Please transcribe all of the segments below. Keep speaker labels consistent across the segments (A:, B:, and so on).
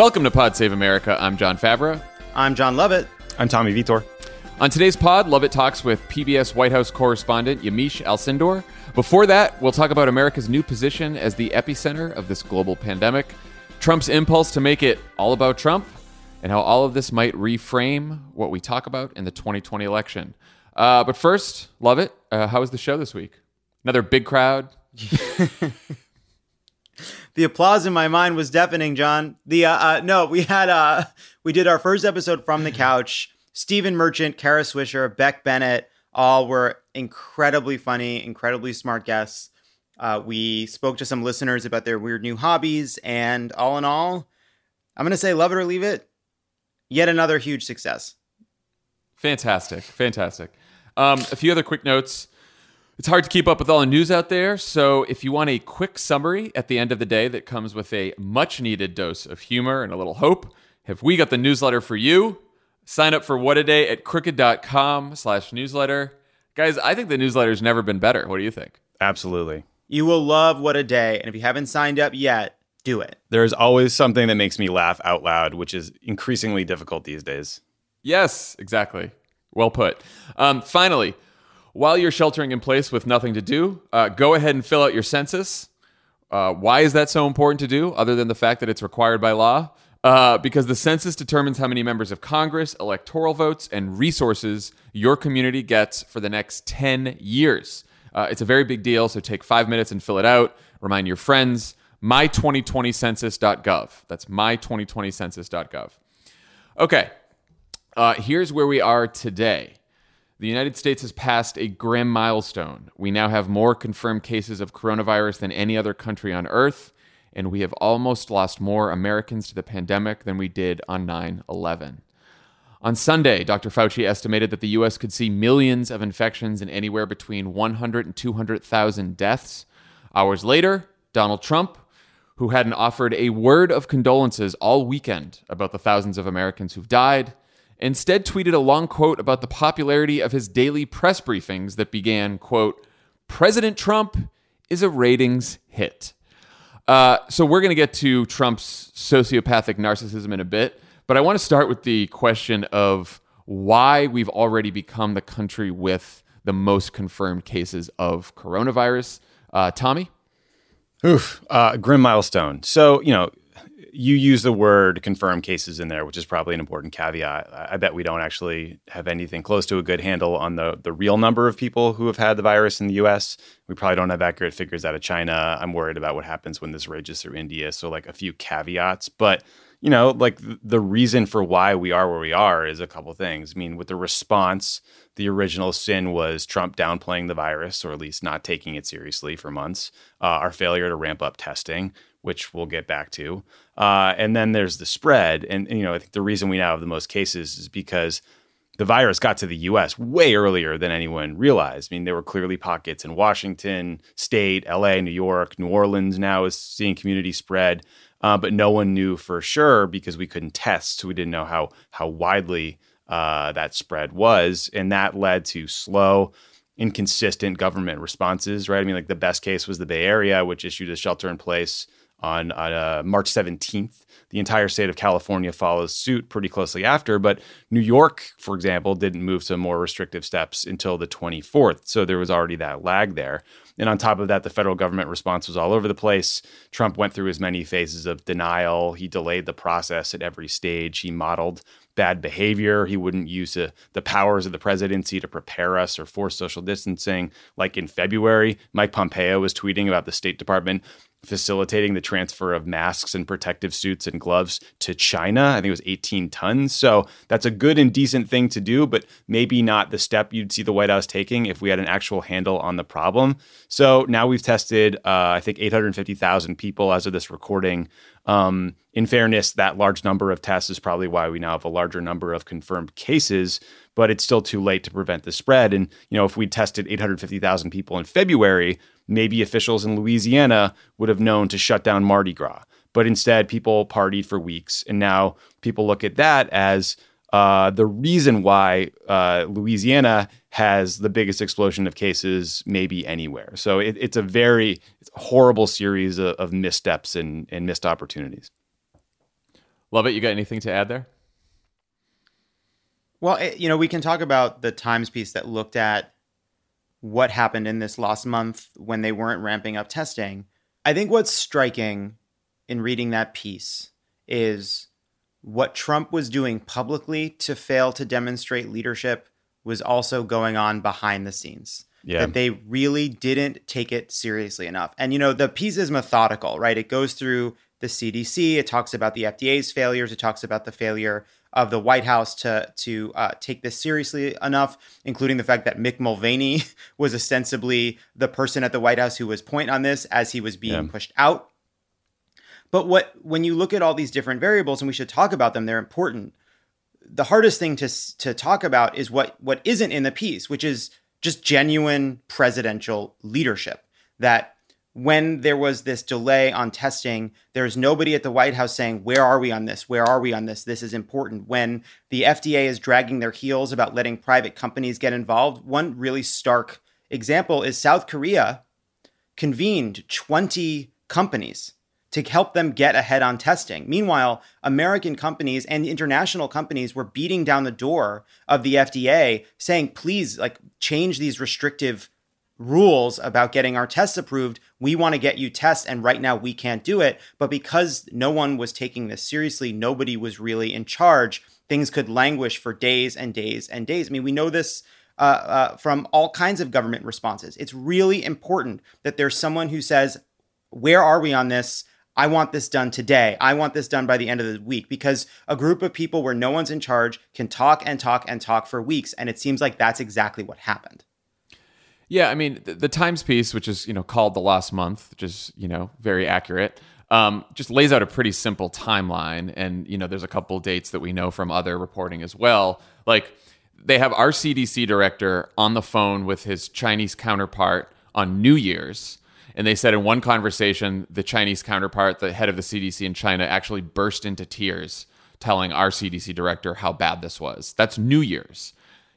A: Welcome to Pod Save America. I'm Jon Favreau.
B: I'm Jon Lovett.
C: I'm Tommy Vietor.
A: On today's pod, Lovett talks with PBS White House correspondent Yamiche Alcindor. Before that, we'll talk about America's new position as the epicenter of this global pandemic, Trump's impulse to make it all about Trump, and how all of this might reframe what we talk about in the 2020 election. Uh, but first, Lovett, uh, how was the show this week? Another big crowd.
B: the applause in my mind was deafening, John. The uh, uh, no, we had uh, we did our first episode from the couch. Stephen Merchant, Kara Swisher, Beck Bennett, all were incredibly funny, incredibly smart guests. Uh, we spoke to some listeners about their weird new hobbies, and all in all, I'm going to say Lovett or Leave It. Yet another huge success.
A: Fantastic, fantastic. Um, a few other quick notes. It's hard to keep up with all the news out there, so if you want a quick summary at the end of the day that comes with a much needed dose of humor and a little hope, have we got the newsletter for you? Sign up for What a Day at crooked.com slash newsletter. Guys, I think the newsletter's never been better. What do you think?
C: Absolutely.
B: You will love What a Day, and if you haven't signed up yet, do it.
C: There's always something that makes me laugh out loud, which is increasingly difficult these days.
A: Yes, exactly. Well put. Um, finally, while you're sheltering in place with nothing to do, uh, go ahead and fill out your census. Uh, why is that so important to do, other than the fact that it's required by law? Uh, because the census determines how many members of Congress, electoral votes, and resources your community gets for the next 10 years. Uh, it's a very big deal, so take five minutes and fill it out. Remind your friends. My2020census.gov. That's my2020census.gov. Okay, uh, here's where we are today. The United States has passed a grim milestone. We now have more confirmed cases of coronavirus than any other country on earth, and we have almost lost more Americans to the pandemic than we did on 9 11. On Sunday, Dr. Fauci estimated that the U.S. could see millions of infections and anywhere between 100 and 200,000 deaths. Hours later, Donald Trump, who hadn't offered a word of condolences all weekend about the thousands of Americans who've died, instead tweeted a long quote about the popularity of his daily press briefings that began, quote, President Trump is a ratings hit. Uh, so we're going to get to Trump's sociopathic narcissism in a bit, but I want to start with the question of why we've already become the country with the most confirmed cases of coronavirus. Uh, Tommy?
C: Oof, uh, grim milestone. So, you know, you use the word confirmed cases in there, which is probably an important caveat. I bet we don't actually have anything close to a good handle on the the real number of people who have had the virus in the U.S. We probably don't have accurate figures out of China. I'm worried about what happens when this rages through India. So, like a few caveats, but you know, like the reason for why we are where we are is a couple things. I mean, with the response, the original sin was Trump downplaying the virus, or at least not taking it seriously for months. Uh, our failure to ramp up testing, which we'll get back to. Uh, and then there's the spread. And, and, you know, I think the reason we now have the most cases is because the virus got to the US way earlier than anyone realized. I mean, there were clearly pockets in Washington state, LA, New York, New Orleans now is seeing community spread. Uh, but no one knew for sure because we couldn't test. So we didn't know how, how widely uh, that spread was. And that led to slow, inconsistent government responses, right? I mean, like the best case was the Bay Area, which issued a shelter in place on, on uh, March 17th. The entire state of California follows suit pretty closely after, but New York, for example, didn't move to more restrictive steps until the 24th. So there was already that lag there. And on top of that, the federal government response was all over the place. Trump went through as many phases of denial. He delayed the process at every stage. He modeled bad behavior. He wouldn't use the, the powers of the presidency to prepare us or force social distancing. Like in February, Mike Pompeo was tweeting about the State Department facilitating the transfer of masks and protective suits and gloves to China. I think it was 18 tons. So that's a good and decent thing to do, but maybe not the step you'd see the White House taking if we had an actual handle on the problem. So now we've tested, uh, I think, 850,000 people as of this recording. Um, in fairness, that large number of tests is probably why we now have a larger number of confirmed cases, but it's still too late to prevent the spread. And, you know, if we tested 850,000 people in February, maybe officials in Louisiana would have known to shut down Mardi Gras. But instead, people partied for weeks. And now people look at that as uh, the reason why uh, Louisiana has the biggest explosion of cases maybe anywhere. So it, it's a very it's a horrible series of, of missteps and, and missed opportunities.
A: Lovett. You got anything to add there?
B: Well, it, you know, we can talk about the Times piece that looked at what happened in this last month when they weren't ramping up testing. I think what's striking in reading that piece is what Trump was doing publicly to fail to demonstrate leadership was also going on behind the scenes.
C: Yeah.
B: That they really didn't take it seriously enough. And, you know, the piece is methodical, right? It goes through the CDC, it talks about the FDA's failures, it talks about the failure of the White House to to uh, take this seriously enough, including the fact that Mick Mulvaney was ostensibly the person at the White House who was point on this as he was being
C: Yeah.
B: pushed out. But what when you look at all these different variables, and we should talk about them, they're important. The hardest thing to to talk about is what what isn't in the piece, which is just genuine presidential leadership. That when there was this delay on testing, there's nobody at the White House saying, Where are we on this? Where are we on this? This is important. When the FDA is dragging their heels about letting private companies get involved, one really stark example is South Korea convened 20 companies to help them get ahead on testing. Meanwhile, American companies and international companies were beating down the door of the FDA saying, please, like, change these restrictive rules about getting our tests approved. We want to get you tests, and right now we can't do it. But because no one was taking this seriously, nobody was really in charge. Things could languish for days and days and days. I mean, we know this uh, uh, from all kinds of government responses. It's really important that there's someone who says, Where are we on this? I want this done today. I want this done by the end of the week because a group of people where no one's in charge can talk and talk and talk for weeks. And it seems like that's exactly what happened.
A: Yeah, I mean, the, the Times piece, which is you know called the last month, which is you know very accurate, um, just lays out a pretty simple timeline, and you know there's a couple dates that we know from other reporting as well. Like they have our CDC director on the phone with his Chinese counterpart on New Year's. And they said in one conversation, the Chinese counterpart, the head of the CDC in China, actually burst into tears telling our CDC director how bad this was. That's New Year's.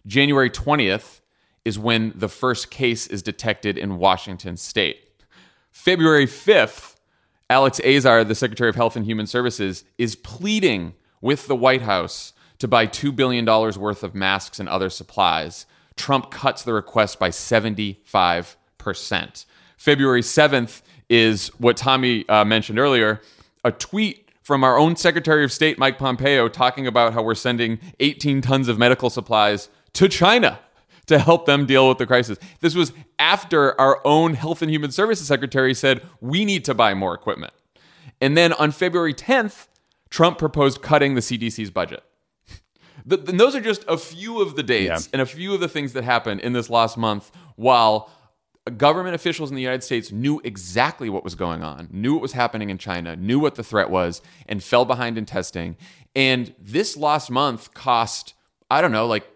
A: January 20th is when the first case is detected in Washington state. February 5th, Alex Azar, the Secretary of Health and Human Services, is pleading with the White House to buy $2 billion worth of masks and other supplies. Trump cuts the request by 75%. February 7th is what Tommy uh, mentioned earlier a tweet from our own Secretary of State, Mike Pompeo, talking about how we're sending 18 tons of medical supplies to China to help them deal with the crisis. This was after our own Health and Human Services Secretary said, we need to buy more equipment. And then on February 10th, Trump proposed cutting the CDC's budget. The, and those are just a few of the dates
C: Yeah.
A: and a few of the things that happened in this last month while government officials in the United States knew exactly what was going on, knew what was happening in China, knew what the threat was, and fell behind in testing. And this last month cost, I don't know, like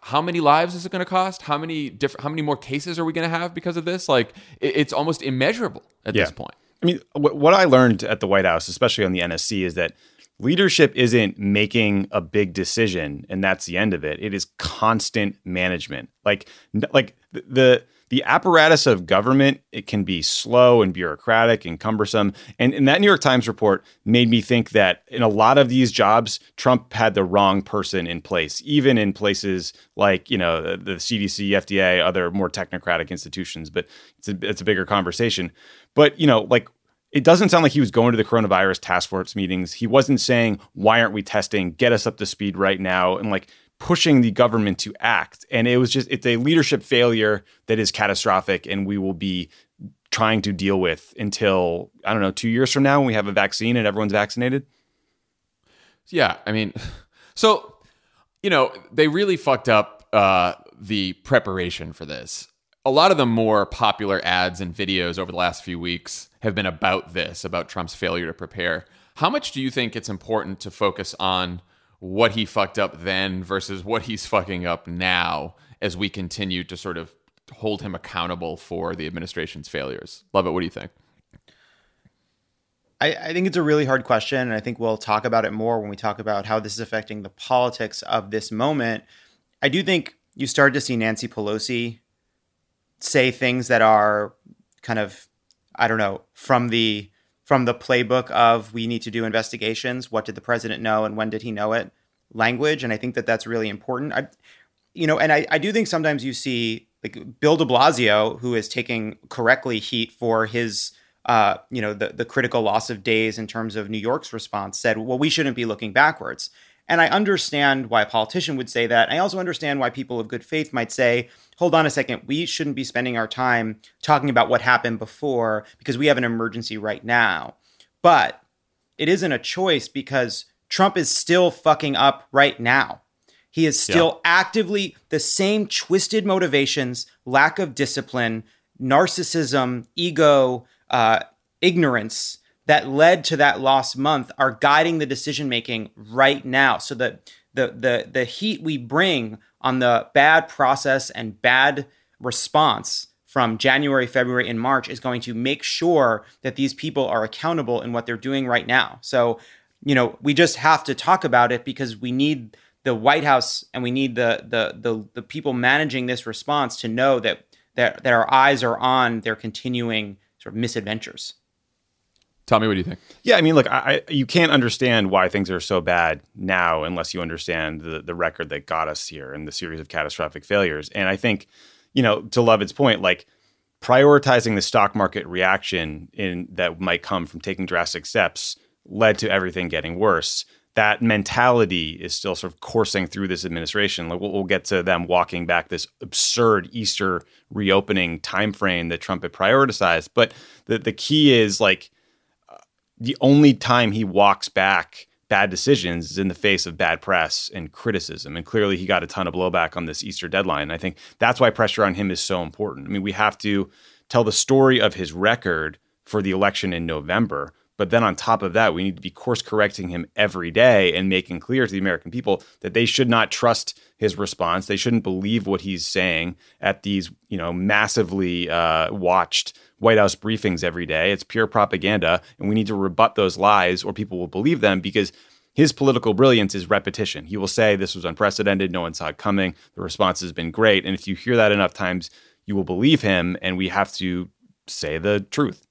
A: how many lives is it going to cost? How many different? How many more cases are we going to have because of this? Like, it- it's almost immeasurable at this point.
C: I mean, wh- what I learned at the White House, especially on the NSC, is that leadership isn't making a big decision and that's the end of it. It is constant management. Like, n- like the the, apparatus of government it can be slow and bureaucratic and cumbersome. And, and that New York Times report made me think that in a lot of these jobs, Trump had the wrong person in place, even in places like you know the, the CDC, FDA, other more technocratic institutions. But it's a, it's a bigger conversation. But you know, like it doesn't sound like he was going to the coronavirus task force meetings. He wasn't saying, why aren't we testing? Get us up to speed right now. And like pushing the government to act. And it was just, it's a leadership failure that is catastrophic and we will be trying to deal with until, I don't know, two years from now when we have a vaccine and everyone's vaccinated.
A: Yeah. I mean, so, you know, they really fucked up uh, the preparation for this a lot of the more popular ads and videos over the last few weeks have been about this, about Trump's failure to prepare. How much do you think it's important to focus on what he fucked up then versus what he's fucking up now as we continue to sort of hold him accountable for the administration's failures? Lovett. what do you think?
B: I, I, think it's a really hard question, and I think we'll talk about it more when we talk about how this is affecting the politics of this moment. I do think you start to see Nancy Pelosi say things that are kind of I don't know from the from the playbook of we need to do investigations. What did the president know and when did he know it? Language, and I think that that's really important. I, you know, and I, I do think sometimes you see like Bill De Blasio, who is taking correctly heat for his uh, you know, the the critical loss of days in terms of New York's response, said, well, we shouldn't be looking backwards. And I understand why a politician would say that. I also understand why people of good faith might say, hold on a second, we shouldn't be spending our time talking about what happened before because we have an emergency right now. But it isn't a choice because Trump is still fucking up right now. He is still yeah. actively the same twisted motivations, lack of discipline, narcissism, ego, uh, ignorance that led to that lost month are guiding the decision making right now. So that the the the heat we bring on the bad process and bad response from January, February, and March is going to make sure that these people are accountable in what they're doing right now. So, you know, we just have to talk about it because we need the White House and we need the the the, the people managing this response to know that that that our eyes are on their continuing sort of misadventures.
A: Tommy, what do you think?
C: Yeah, I mean, look, I, you can't understand why things are so bad now unless you understand the the record that got us here and the series of catastrophic failures. And I think, you know, to Lovett's point, like prioritizing the stock market reaction in that might come from taking drastic steps led to everything getting worse. That mentality is still sort of coursing through this administration. Like we'll, we'll get to them walking back this absurd Easter reopening timeframe that Trump had prioritized. But the the key is like the only time he walks back bad decisions is in the face of bad press and criticism. And clearly, he got a ton of blowback on this Easter deadline. I think that's why pressure on him is so important. I mean, we have to tell the story of his record for the election in November. But then on top of that, we need to be course correcting him every day and making clear to the American people that they should not trust his response. They shouldn't believe what he's saying at these, you know, massively uh, watched White House briefings every day. It's pure propaganda, and we need to rebut those lies, or people will believe them because his political brilliance is repetition. He will say this was unprecedented, no one saw it coming. The response has been great, and if you hear that enough times, you will believe him. And we have to say the truth.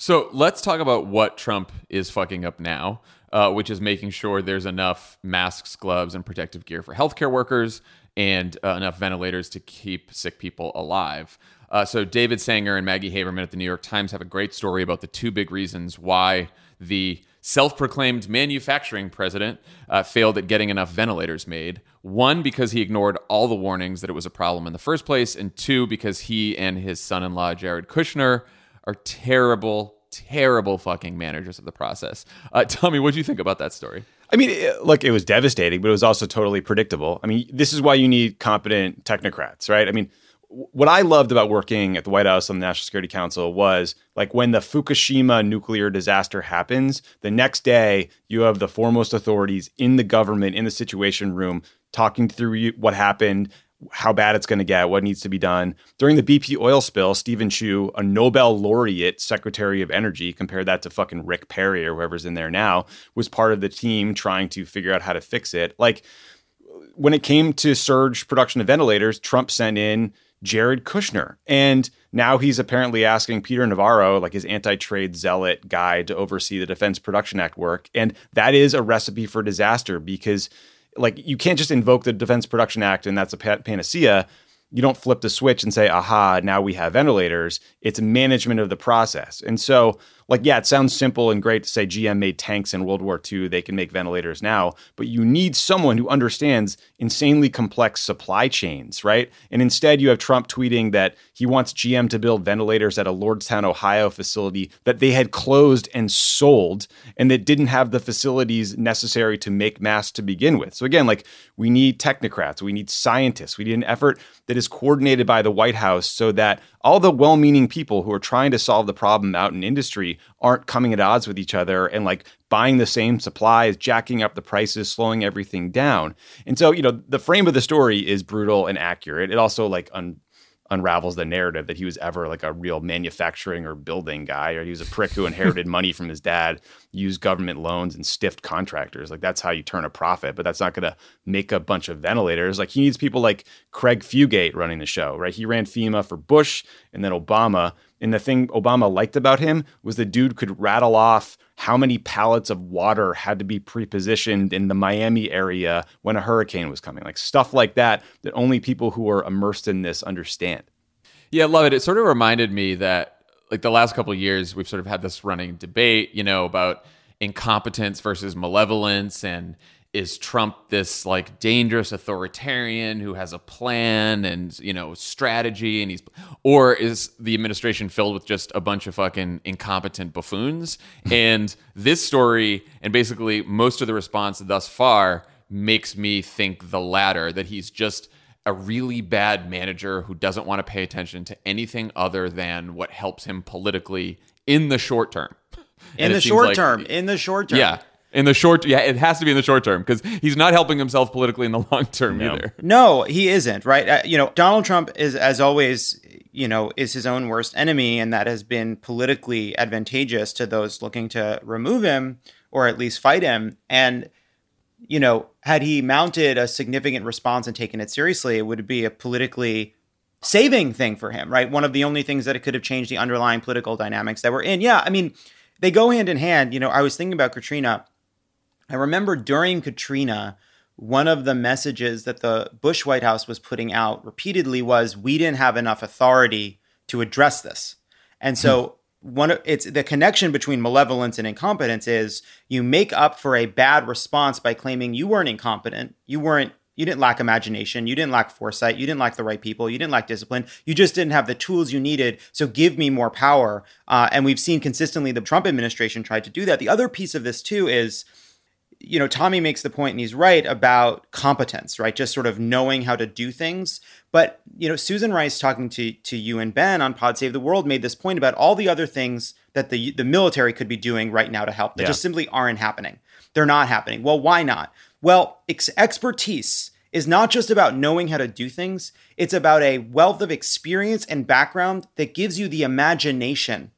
A: So let's talk about what Trump is fucking up now, uh, which is making sure there's enough masks, gloves, and protective gear for healthcare workers and uh, enough ventilators to keep sick people alive. Uh, so David Sanger and Maggie Haberman at the New York Times have a great story about the two big reasons why the self-proclaimed manufacturing president uh, failed at getting enough ventilators made. One, because he ignored all the warnings that it was a problem in the first place, and two, because he and his son-in-law Jared Kushner are terrible, terrible fucking managers of the process. Uh, tell me, what do you think about that story?
C: I mean, it, look, it was devastating, but it was also totally predictable. I mean, this is why you need competent technocrats, right? I mean, what I loved about working at the White House on the National Security Council was like when the Fukushima nuclear disaster happens, the next day you have the foremost authorities in the government in the situation room talking through what happened, how bad it's going to get, what needs to be done. During the BP oil spill, Steven Chu, a Nobel laureate Secretary of Energy, compared that to fucking Rick Perry or whoever's in there now, was part of the team trying to figure out how to fix it. Like when it came to surge production of ventilators, Trump sent in Jared Kushner. And now he's apparently asking Peter Navarro, like his anti trade zealot guy, to oversee the Defense Production Act work. And that is a recipe for disaster because, like, you can't just invoke the Defense Production Act and that's a panacea you don't flip the switch and say, aha, now we have ventilators. It's management of the process. And so like, yeah, it sounds simple and great to say GM made tanks in World War II, they can make ventilators now, but you need someone who understands insanely complex supply chains, right? And instead, you have Trump tweeting that he wants GM to build ventilators at a Lordstown, Ohio facility that they had closed and sold and that didn't have the facilities necessary to make masks to begin with. So, again, like, we need technocrats, we need scientists, we need an effort that is coordinated by the White House so that all the well-meaning people who are trying to solve the problem out in industry aren't coming at odds with each other and like buying the same supplies, jacking up the prices, slowing everything down. And so, you know, the frame of the story is brutal and accurate. It also like un- unravels the narrative that he was ever like a real manufacturing or building guy, or he was a prick who inherited money from his dad, used government loans and stiffed contractors. Like that's how you turn a profit, but that's not going to make a bunch of ventilators. Like he needs people like Craig Fugate running the show, right? He ran FEMA for Bush and then Obama. And the thing Obama liked about him was the dude could rattle off how many pallets of water had to be prepositioned in the Miami area when a hurricane was coming, like stuff like that, that only people who are immersed in this understand.
A: Yeah, Lovett. It sort of reminded me that, like, the last couple years, we've sort of had this running debate, you know, about incompetence versus malevolence and is Trump this like dangerous authoritarian who has a plan and you know strategy and he's or is the administration filled with just a bunch of fucking incompetent buffoons? And this story and basically most of the response thus far makes me think the latter that he's just a really bad manager who doesn't want to pay attention to anything other than what helps him politically in the short term.
B: In the short like, term in the short term.
A: Yeah in the short yeah it has to be in the short term because he's not helping himself politically in the long term no. either.
B: No he isn't right? Uh, you know donald trump is as always you know is his own worst enemy and that has been politically advantageous to those looking to remove him or at least fight him. And you know had he mounted a significant response and taken it seriously it would be a politically saving thing for him right? One of the only things that it could have changed the underlying political dynamics that we're in. Yeah i mean they go hand in hand. You know i was thinking about katrina I remember during Katrina, one of the messages that the Bush White House was putting out repeatedly was we didn't have enough authority to address this. And so one of it's the connection between malevolence and incompetence is you make up for a bad response by claiming you weren't incompetent, you weren't you didn't lack imagination, you didn't lack foresight, you didn't lack the right people, you didn't lack discipline, you just didn't have the tools you needed. So give me more power. Uh, and we've seen consistently the Trump administration tried to do that. The other piece of this too is you know, Tommy makes the point, and he's right about competence, right? Just sort of knowing how to do things. But you know, Susan Rice talking to to you and Ben on Pod Save the World made this point about all the other things that the the military could be doing right now to help that yeah. just simply aren't happening. They're not happening. Well, why not? Well, ex- expertise is not just about knowing how to do things. It's about a wealth of experience and background that gives you the imagination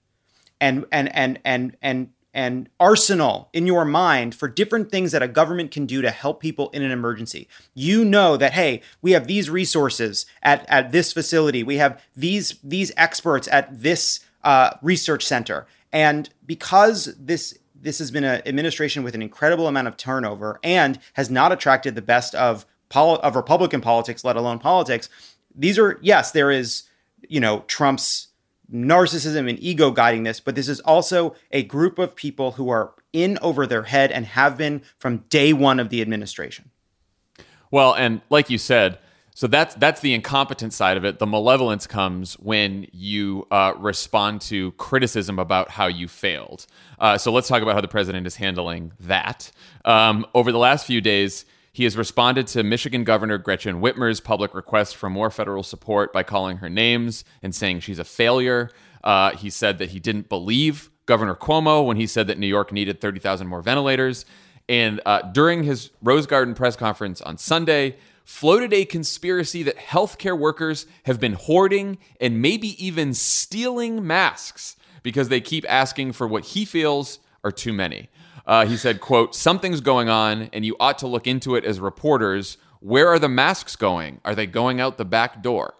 B: and and and and and and arsenal in your mind for different things that a government can do to help people in an emergency. You know that hey, we have these resources at, at this facility. We have these these experts at this uh, research center, and because this this has been an administration with an incredible amount of turnover and has not attracted the best of pol- of Republican politics, let alone politics. These are yes, there is you know Trump's narcissism and ego guiding this, but this is also a group of people who are in over their head and have been from day one of the administration.
A: Well, and like you said, so that's that's the incompetent side of it. The malevolence comes when you uh, respond to criticism about how you failed. Uh, so let's talk about how the president is handling that. Um, over the last few days, he has responded to Michigan Governor Gretchen Whitmer's public request for more federal support by calling her names and saying she's a failure. Uh, he said that he didn't believe Governor Cuomo when he said that New York needed 30,000 more ventilators. And uh, during his Rose Garden press conference on Sunday, floated a conspiracy that healthcare workers have been hoarding and maybe even stealing masks because they keep asking for what he feels are too many. Uh, he said, "quote Something's going on, and you ought to look into it as reporters. Where are the masks going? Are they going out the back door?"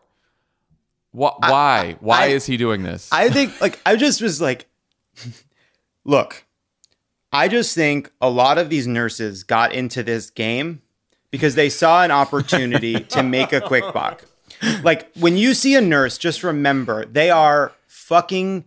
A: Wh- why? why
B: I-
A: is he doing this?
B: I think like I just was like, look, I just think a lot of these nurses got into this game because they saw an opportunity to make a quick buck. Like when you see a nurse, just remember they are fucking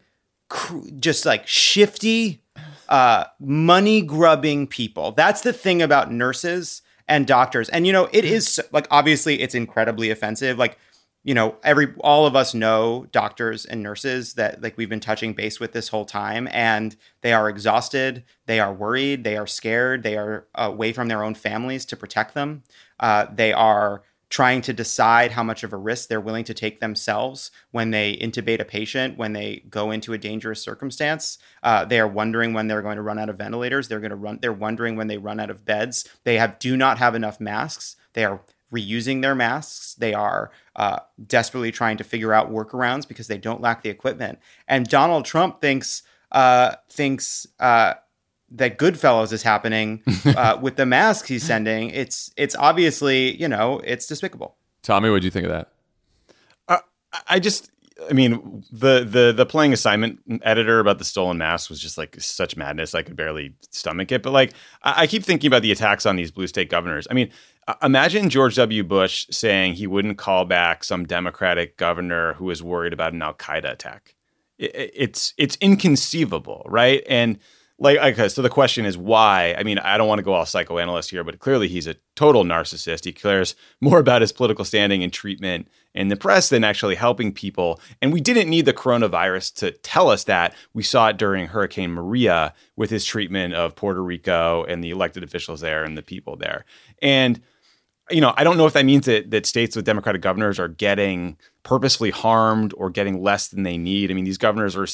B: cr- just like shifty, uh, money grubbing people. That's the thing about nurses and doctors. And you know, it is like obviously it's incredibly offensive. Like you know every all of us know doctors and nurses that like we've been touching base with this whole time and they are exhausted they are worried they are scared they are away from their own families to protect them uh, they are trying to decide how much of a risk they're willing to take themselves when they intubate a patient when they go into a dangerous circumstance uh, they are wondering when they're going to run out of ventilators they're going to run they're wondering when they run out of beds they have do not have enough masks they are reusing their masks. They are uh, desperately trying to figure out workarounds because they don't lack the equipment. And Donald Trump thinks uh, thinks uh, that Goodfellas is happening uh, with the masks he's sending. It's it's obviously you know it's despicable.
A: Tommy, what do you think of that?
C: I just, I mean, the the the playing assignment editor about the stolen mask was just like such madness. I could barely stomach it. But like, I, I keep thinking about the attacks on these blue state governors. I mean, uh, imagine George W. Bush saying he wouldn't call back some Democratic governor who was worried about an Al Qaeda attack. It, it- it's it's inconceivable, right? And like, okay, so the question is why? I mean, I don't want to go all psychoanalyst here, but clearly he's a total narcissist. He cares more about his political standing and treatment in the press than actually helping people. And we didn't need the coronavirus to tell us that. We saw it during Hurricane Maria with his treatment of Puerto Rico and the elected officials there and the people there. And you know, I don't know if that means that that states with Democratic governors are getting purposefully harmed or getting less than they need. I mean, these governors are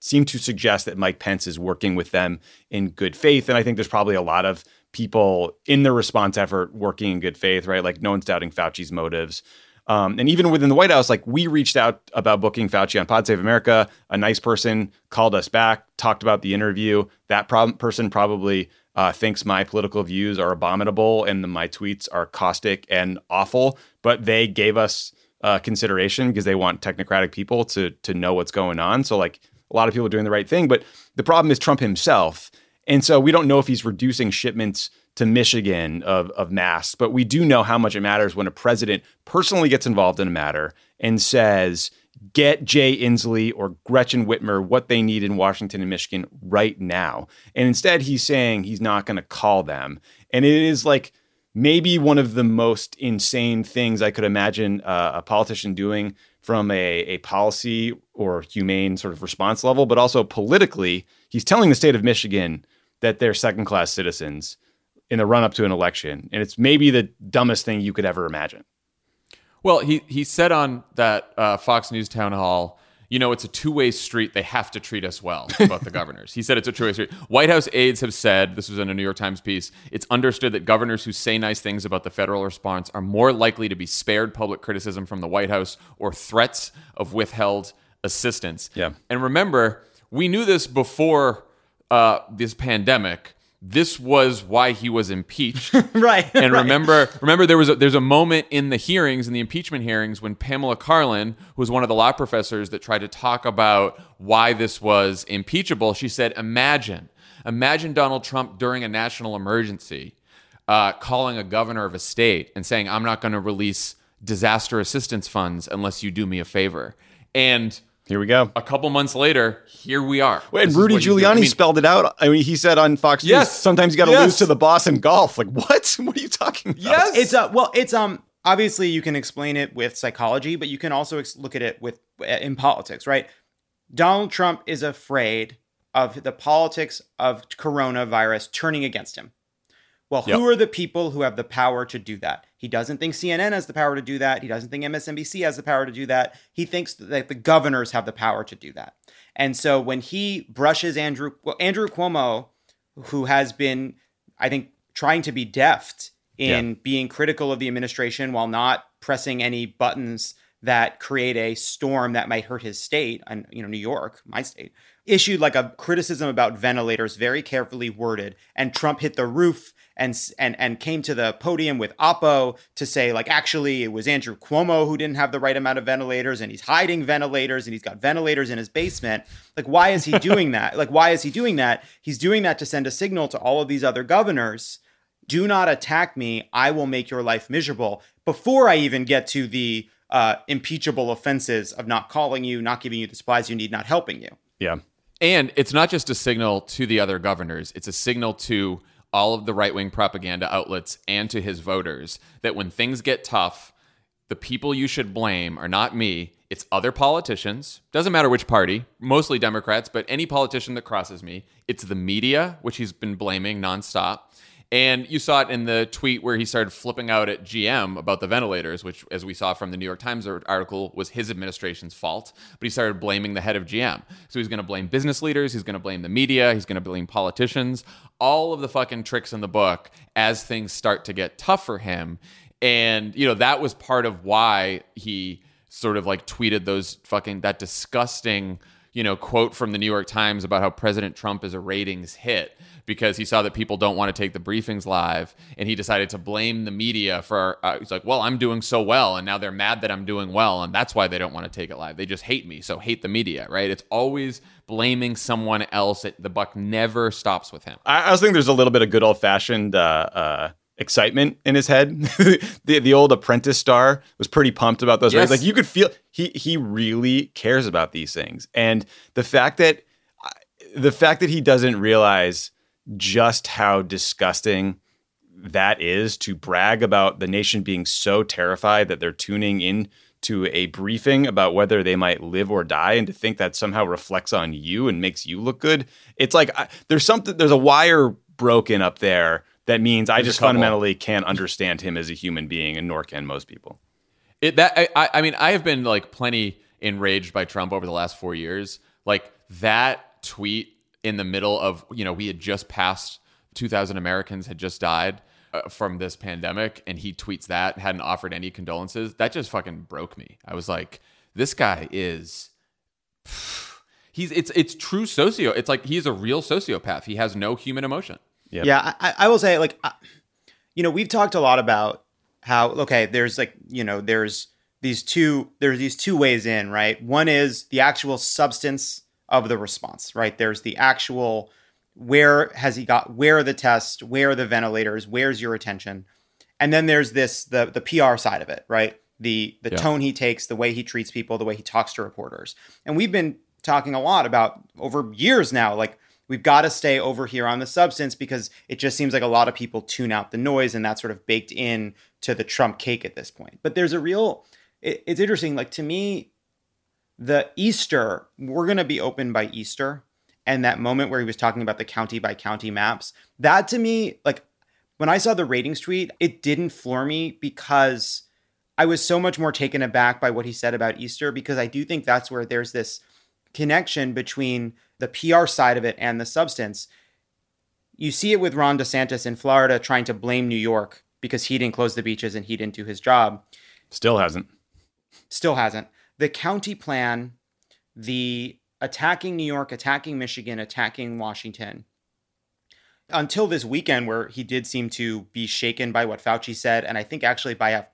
C: seem to suggest that Mike Pence is working with them in good faith, and I think there's probably a lot of people in the response effort working in good faith, right? Like no one's doubting Fauci's motives. Um, and even within the White House, like we reached out about booking Fauci on Pod Save America. A nice person called us back, talked about the interview. That person probably uh, thinks my political views are abominable and the, my tweets are caustic and awful, but they gave us uh, consideration because they want technocratic people to to know what's going on. So like a lot of people are doing the right thing, but the problem is Trump himself, and so we don't know if he's reducing shipments to Michigan of of masks, but we do know how much it matters when a president personally gets involved in a matter and says. Get Jay Inslee or Gretchen Whitmer what they need in Washington and Michigan right now. And instead, he's saying he's not going to call them. And it is like maybe one of the most insane things I could imagine uh, a politician doing from a, a policy or humane sort of response level, but also politically, he's telling the state of Michigan that they're second class citizens in the run up to an election. And it's maybe the dumbest thing you could ever imagine.
A: Well, he he said on that uh, Fox News town hall, you know, it's a two way street. They have to treat us well about the governors. He said it's a two way street. White House aides have said this was in a New York Times piece. It's understood that governors who say nice things about the federal response are more likely to be spared public criticism from the White House or threats of withheld assistance.
C: Yeah.
A: And remember, we knew this before uh, this pandemic. This was why he was impeached.
B: right.
A: And
B: right.
A: remember, remember there was a, there's a moment in the hearings, in the impeachment hearings, when Pamela Karlan, who was one of the law professors that tried to talk about why this was impeachable, she said, "Imagine, imagine Donald Trump during a national emergency, uh, calling a governor of a state and saying, "I'm not going to release disaster assistance funds unless you do me a favor." And
C: Here we go.
A: a couple months later, here we are.
C: Wait, and Rudy
A: what he's doing.
C: Giuliani
A: I mean,
C: spelled it out. I mean, he said on Fox News,
A: Yes.
C: sometimes you got to
A: Yes.
C: lose to the boss in golf. Like, what? What are you talking about?
A: Yes.
B: it's uh, well it's um obviously you can explain it with psychology but you can also ex- look at it with uh, in politics right donald trump is afraid of the politics of coronavirus turning against him well who are the people who have the power to do that? He doesn't think cnn has the power to do that. He doesn't think msnbc has the power to do that. He thinks that the governors have the power to do that. And so when he brushes andrew well, andrew cuomo who has been i think trying to be deft in being critical of the administration while not pressing any buttons that create a storm that might hurt his state and you know New York, my state. Issued like a criticism about ventilators, very carefully worded, and Trump hit the roof and and and came to the podium with Oppo to say like actually it was Andrew Cuomo who didn't have the right amount of ventilators and he's hiding ventilators and he's got ventilators in his basement. Like why is he doing that? Like why is he doing that? He's doing that to send a signal to all of these other governors. Do not attack me. I will make your life miserable before I even get to the uh, impeachable offenses of not calling you, not giving you the supplies you need, not helping you.
C: Yeah.
A: And it's not just a signal to the other governors, it's a signal to all of the right wing propaganda outlets and to his voters that when things get tough, the people you should blame are not me, it's other politicians. Doesn't matter which party, mostly Democrats, but any politician that crosses me. It's the media, which he's been blaming nonstop. And you saw it in the tweet where he started flipping out at GM about the ventilators, which, as we saw from the New York Times article, was his administration's fault. But he started blaming the head of GM. So he's going to blame business leaders, he's going to blame the media, he's going to blame politicians, all of the fucking tricks in the book as things start to get tough for him. And, you know, that was part of why he sort of like tweeted those fucking, that disgusting, you know, quote from the New York Times about how President Trump is a ratings hit because he saw that people don't want to take the briefings live and he decided to blame the media for uh, he's like well i'm doing so well and now they're mad that i'm doing well and that's why they don't want to take it live. They just hate me so hate the media right? It's always blaming someone else. It, the buck never stops with him.
C: I, was thinking there's a little bit of good old fashioned uh, uh, excitement in his head. the the old apprentice star was pretty pumped about those yes. Like you could feel he he really cares about these things. And the fact that the fact that he doesn't realize just how disgusting that is to brag about the nation being so terrified that they're tuning in to a briefing about whether they might live or die and to think that somehow reflects on you and makes you look good it's like I, there's something there's a wire broken up there that means i just fundamentally can't understand him as a human being and nor can most people.
A: It that I, I mean i have been like plenty enraged by trump over the last four years. Like that tweet in the middle of you know we had just passed 2000 americans had just died uh, from this pandemic and he tweets that hadn't offered any condolences. That just fucking broke me. I was like this guy is he's it's it's true socio it's like he's a real sociopath. He has no human emotion
B: yep. yeah I, I will say like you know we've talked a lot about how okay there's like you know there's these two there's these two ways in right one is the actual substance of the response, right? There's the actual where has he got where are the tests, where are the ventilators, where's your attention? And then there's this the the PR side of it, right? The the yeah. tone he takes, the way he treats people, the way he talks to reporters. And we've been talking a lot about over years now like we've got to stay over here on the substance because it just seems like a lot of people tune out the noise and that's sort of baked in to the Trump cake at this point. But there's a real it, it's interesting like to me the Easter, we're going to be open by Easter. And that moment where he was talking about the county by county maps, that to me, like when I saw the ratings tweet, it didn't floor me because I was so much more taken aback by what he said about Easter because I do think that's where there's this connection between the PR side of it and the substance. You see it with Ron DeSantis in Florida trying to blame New York because he didn't close the beaches and he didn't do his job.
C: Still hasn't.
B: Still hasn't the county plan, the attacking New York, attacking Michigan, attacking Washington, until this weekend, where he did seem to be shaken by what Fauci said, and I think actually by a,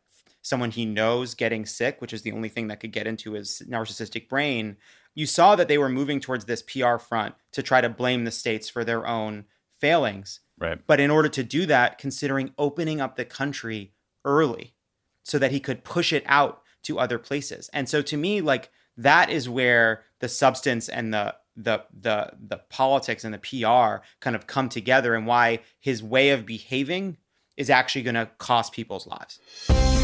B: someone he knows getting sick, which is the only thing that could get into his narcissistic brain. You saw that they were moving towards this PR front to try to blame the states for their own failings.
C: Right.
B: But in order to do that, considering opening up the country early so that he could push it out to other places. And so to me, like that is where the substance and the the the the politics and the PR kind of come together and why his way of behaving is actually going to cost people's lives.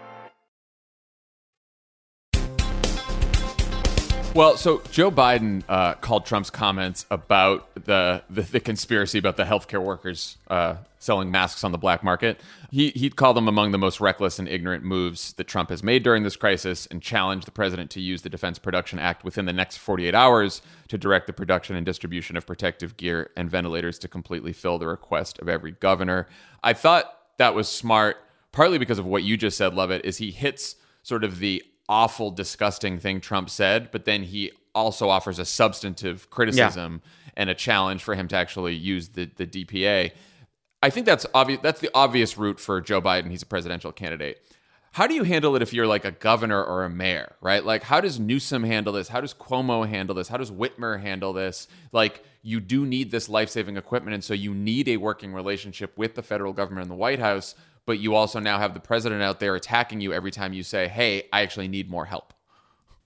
A: Well, so Joe Biden uh, called Trump's comments about the, the, the conspiracy about the healthcare workers uh, selling masks on the black market. He he called them among the most reckless and ignorant moves that Trump has made during this crisis, and challenged the president to use the Defense Production Act within the next 48 hours to direct the production and distribution of protective gear and ventilators to completely fill the request of every governor. I thought that was smart, partly because of what you just said, Lovett, is he hits sort of the awful, disgusting thing Trump said, but then he also offers a substantive criticism yeah. and a challenge for him to actually use the, the DPA. I think that's obvious. That's the obvious route for Joe Biden. He's a presidential candidate. How do you handle it if you're like a governor or a mayor, right? Like, how does Newsom handle this? How does Cuomo handle this? How does Whitmer handle this? Like, you do need this life saving equipment. And so you need a working relationship with the federal government and the White House but you also now have the president out there attacking you every time you say, "Hey, I actually need more help."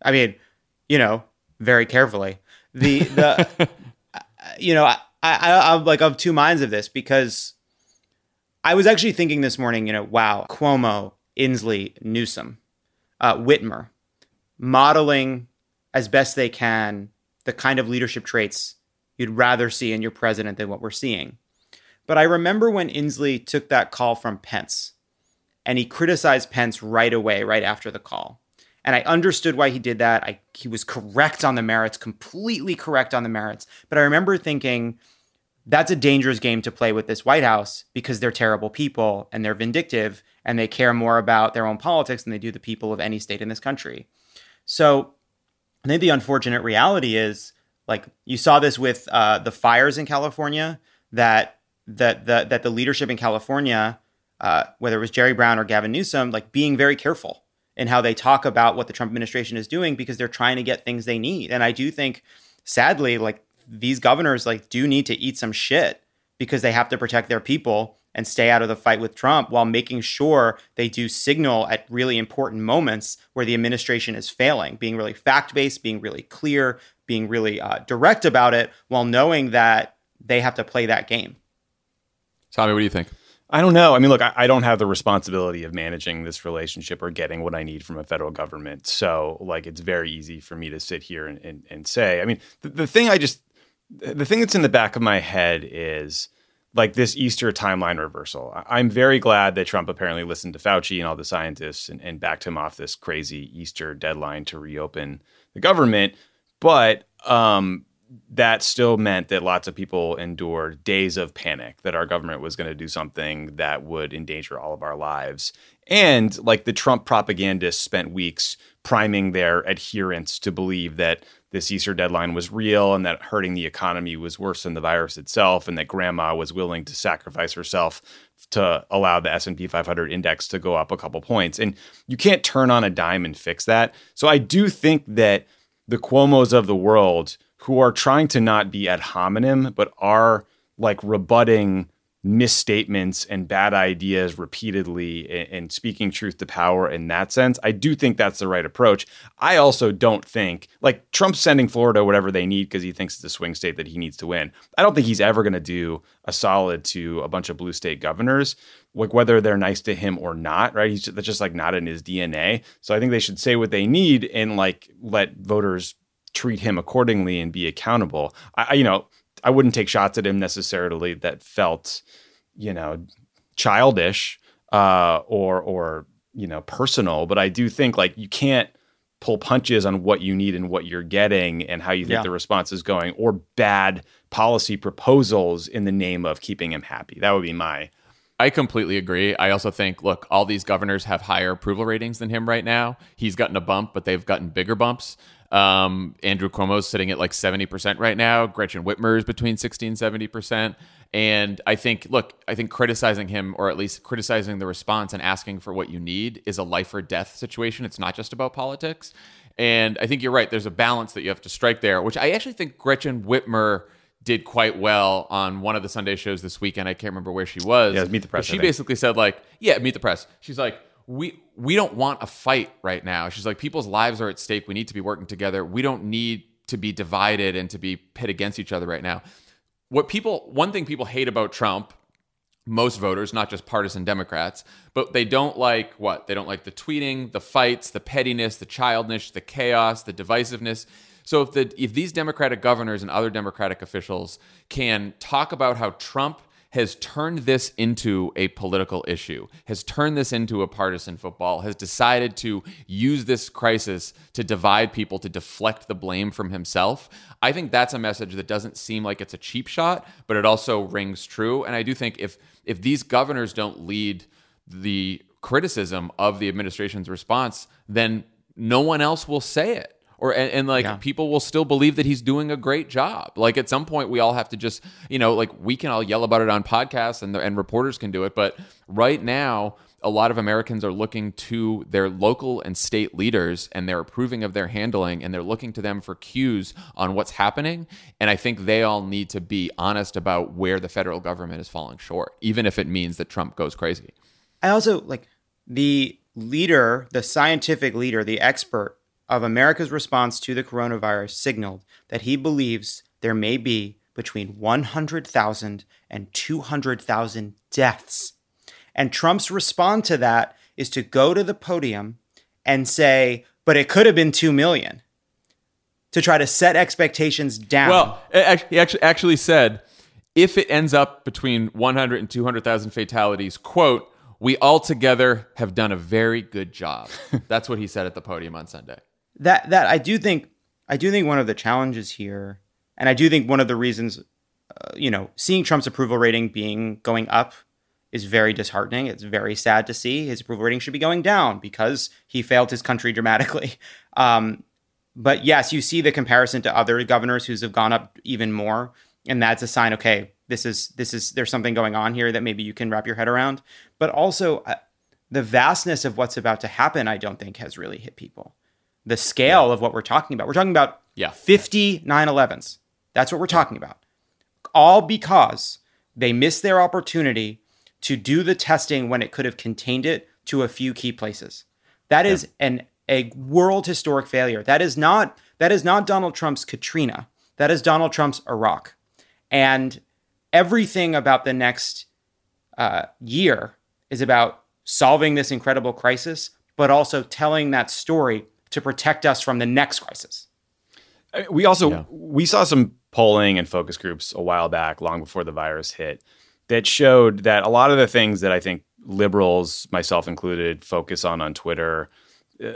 B: I mean, you know, very carefully. The the you know, I, I I'm like of two minds of this because I was actually thinking this morning, you know, wow, Cuomo, Inslee, Newsom, uh, Whitmer, modeling as best they can the kind of leadership traits you'd rather see in your president than what we're seeing. But I remember when Inslee took that call from Pence and he criticized Pence right away, right after the call. And I understood why he did that. I, he was correct on the merits, completely correct on the merits. But I remember thinking, that's a dangerous game to play with this White House because they're terrible people and they're vindictive and they care more about their own politics than they do the people of any state in this country. So I think the unfortunate reality is like you saw this with uh, the fires in California that that the, that the leadership in California, uh, whether it was Jerry Brown or Gavin Newsom, like being very careful in how they talk about what the Trump administration is doing because they're trying to get things they need. And I do think, sadly, like these governors like do need to eat some shit because they have to protect their people and stay out of the fight with Trump while making sure they do signal at really important moments where the administration is failing, being really fact based, being really clear, being really uh, direct about it, while knowing that they have to play that game.
A: Tommy, what do you think?
C: I don't know. I mean, look, I, I, don't have the responsibility of managing this relationship or getting what I need from a federal government. So, like, it's very easy for me to sit here and, and, and say, I mean, the, the thing I just, the thing that's in the back of my head is like this Easter timeline reversal. I'm very glad that Trump apparently listened to Fauci and all the scientists and, and backed him off this crazy Easter deadline to reopen the government. But um, that still meant that lots of people endured days of panic that our government was going to do something that would endanger all of our lives. And like the Trump propagandists spent weeks priming their adherents to believe that this Easter deadline was real and that hurting the economy was worse than the virus itself and that grandma was willing to sacrifice herself to allow the S&P 500 index to go up a couple points. And you can't turn on a dime and fix that. So I do think that the Cuomo's of the world who are trying to not be ad hominem, but are like rebutting misstatements and bad ideas repeatedly and, speaking truth to power in that sense. I do think that's the right approach. I also don't think like Trump's sending Florida whatever they need because he thinks it's a swing state that he needs to win. I don't think he's ever going to do a solid to a bunch of blue state governors, like whether they're nice to him or not, right? He's that's just like not in his DNA. So I think they should say what they need and like let voters treat him accordingly and be accountable. I, you know, I wouldn't take shots at him necessarily that felt, you know, childish uh, or or you know personal, but I do think like you can't pull punches on what you need and what you're getting and how you think yeah. the response is going, or bad policy proposals in the name of keeping him happy. That would be my.
A: I completely agree. I also think, look, all these governors have higher approval ratings than him right now. He's gotten a bump, but they've gotten bigger bumps. Um, Andrew Cuomo's sitting at like 70% right now. Gretchen Whitmer is between 60 and 70%. And I think, look, I think criticizing him or at least criticizing the response and asking for what you need is a life or death situation. It's not just about politics. And I think you're right. There's a balance that you have to strike there, which I actually think Gretchen Whitmer did quite well on one of the Sunday shows this weekend. I can't remember where she was.
C: Yeah, Meet the Press.
A: she basically said, like, yeah, Meet the Press. She's like, we we don't want a fight right now. She's like, people's lives are at stake. We need to be working together. We don't need to be divided and to be pit against each other right now. What people, one thing people hate about Trump, most voters, not just partisan Democrats, but they don't like what? They don't like the tweeting, the fights, the pettiness, the childness, the chaos, the divisiveness. So if the if these Democratic governors and other Democratic officials can talk about how Trump has turned this into a political issue, has turned this into a partisan football, has decided to use this crisis to divide people, to deflect the blame from himself. I think that's a message that doesn't seem like it's a cheap shot, but it also rings true. And I do think if if these governors don't lead the criticism of the administration's response, then no one else will say it or and, and like
B: Yeah.
A: people will still believe that he's doing a great job. Like at some point, we all have to just you know like we can all yell about it on podcasts and and reporters can do it, but right now. A lot of Americans are looking to their local and state leaders and they're approving of their handling and they're looking to them for cues on what's happening. And I think they all need to be honest about where the federal government is falling short, even if it means that Trump goes crazy.
B: I also like the leader, the scientific leader, the expert of America's response to the coronavirus signaled that he believes there may be between 100,000 and 200,000 deaths. And Trump's response to that is to go to the podium and say, but it could have been 2 million. To try to set expectations down.
A: Well, he actually actually said if it ends up between 100 and 200,000 fatalities, quote, we altogether have done a very good job. That's what he said at the podium on Sunday.
B: That that I do think I do think one of the challenges here, and I do think one of the reasons, uh, you know, seeing Trump's approval rating being going up is very disheartening. It's very sad to see his approval rating should be going down because he failed his country dramatically. Um, but yes, you see the comparison to other governors who's have gone up even more, and that's a sign. Okay, this is this is there's something going on here that maybe you can wrap your head around. But also, uh, the vastness of what's about to happen, I don't think has really hit people the scale of what we're talking about. We're talking about
A: Yeah.
B: 50 9 11s. That's what we're talking about. All because they missed their opportunity to do the testing when it could have contained it to a few key places. That is an a world historic failure. That is not that is not Donald Trump's Katrina. That is Donald Trump's Iraq. And everything about the next uh, year is about solving this incredible crisis, but also telling that story to protect us from the next crisis.
C: We also
A: Yeah.
C: we saw some polling and focus groups a while back, long before the virus hit, that showed that a lot of the things that I think liberals, myself included, focus on on Twitter, uh,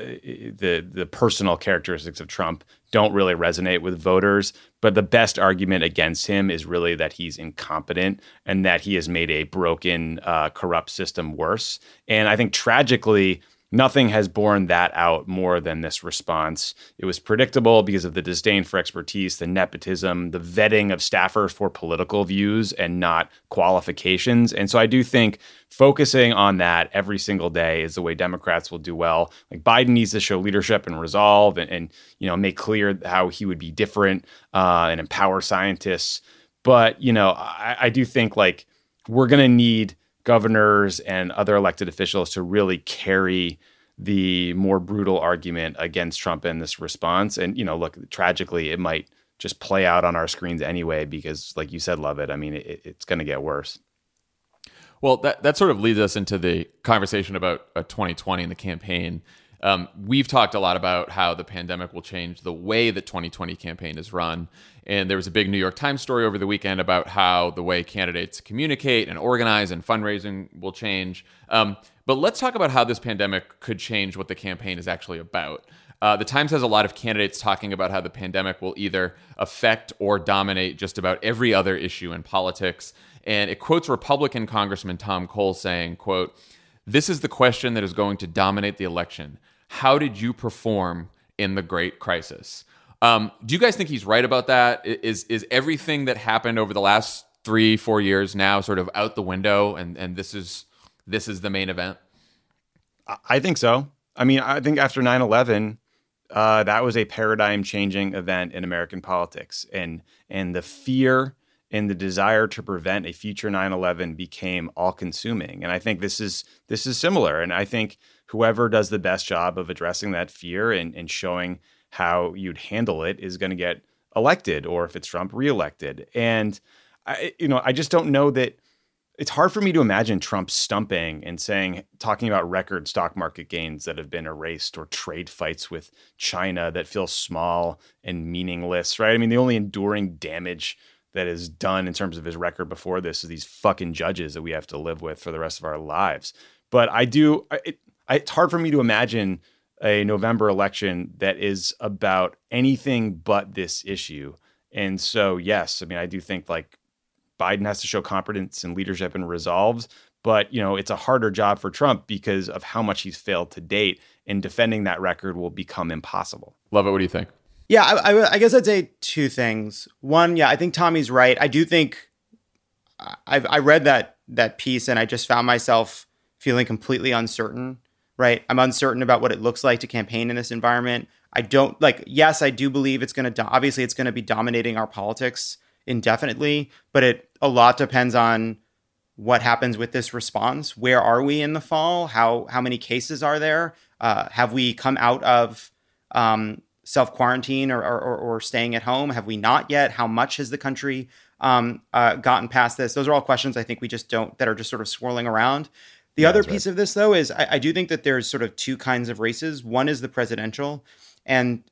C: the the personal characteristics of Trump don't really resonate with voters. But the best argument against him is really that he's incompetent and that he has made a broken, uh, corrupt system worse. And I think tragically, nothing has borne that out more than this response. It was predictable because of the disdain for expertise, the nepotism, the vetting of staffers for political views and not qualifications. And so I do think focusing on that every single day is the way Democrats will do well. Like Biden needs to show leadership and resolve and, and you know make clear how he would be different uh, and empower scientists. But you know, I, I do think like we're going to need governors and other elected officials to really carry the more brutal argument against Trump in this response. And, you know, look, tragically, it might just play out on our screens anyway, because, like you said, Lovett. I mean, it, it's going to get worse.
A: Well, that, that sort of leads us into the conversation about uh, 2020 and the campaign. Um, we've talked a lot about how the pandemic will change the way the 2020 campaign is run. And there was a big New York Times story over the weekend about how the way candidates communicate and organize and fundraising will change. Um, but let's talk about how this pandemic could change what the campaign is actually about. Uh, the Times has a lot of candidates talking about how the pandemic will either affect or dominate just about every other issue in politics. And it quotes Republican Congressman Tom Cole saying, quote, this is the question that is going to dominate the election. How did you perform in the great crisis? Um, do you guys think he's right about that? Is Is everything that happened over the last three, four years now sort of out the window, and and this is this is the main event?
C: I think so. I mean, I think after 9 11, uh, that was a paradigm changing event in American politics. And, and the fear and the desire to prevent a future 9/11 became all consuming and i think this is this is similar and i think whoever does the best job of addressing that fear and, and showing how you'd handle it is going to get elected or if it's trump reelected and i you know i just don't know that it's hard for me to imagine Trump stumping and saying, talking about record stock market gains that have been erased or trade fights with China that feel small and meaningless, right? I mean, the only enduring damage that is done in terms of his record before this is these fucking judges that we have to live with for the rest of our lives. But I do, it, it's hard for me to imagine a November election that is about anything but this issue. And so, yes, I mean, I do think like Biden has to show competence and leadership and resolves. But you know, it's a harder job for Trump because of how much he's failed to date, and defending that record will become impossible.
A: Lovett. What do you think?
B: Yeah, I, I, I guess I'd say two things. One, yeah, I think Tommy's right. I do think I've I read that that piece, and I just found myself feeling completely uncertain. Right, I'm uncertain about what it looks like to campaign in this environment. I don't like. Yes, I do believe it's going to. Obviously, it's going to be dominating our politics indefinitely, but it a lot depends on what happens with this response. Where are we in the fall? How how many cases are there? Uh, have we come out of um, self quarantine or, or, or, staying at home? Have we not yet? How much has the country um, uh, gotten past this? Those are all questions I think we just don't that are just sort of swirling around. The yeah, other piece right. of this, though, is I, I do think that there's sort of two kinds of races. One is the presidential, and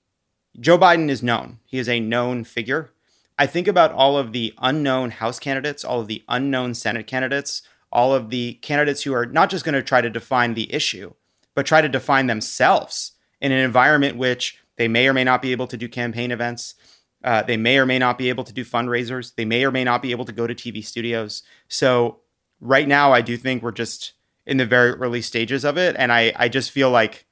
B: Joe Biden is known. He is a known figure. I think about all of the unknown House candidates, all of the unknown Senate candidates, all of the candidates who are not just going to try to define the issue, but try to define themselves in an environment which they may or may not be able to do campaign events. Uh, they may or may not be able to do fundraisers. They may or may not be able to go to TV studios. So, right now, I do think we're just in the very early stages of it. And I, I just feel like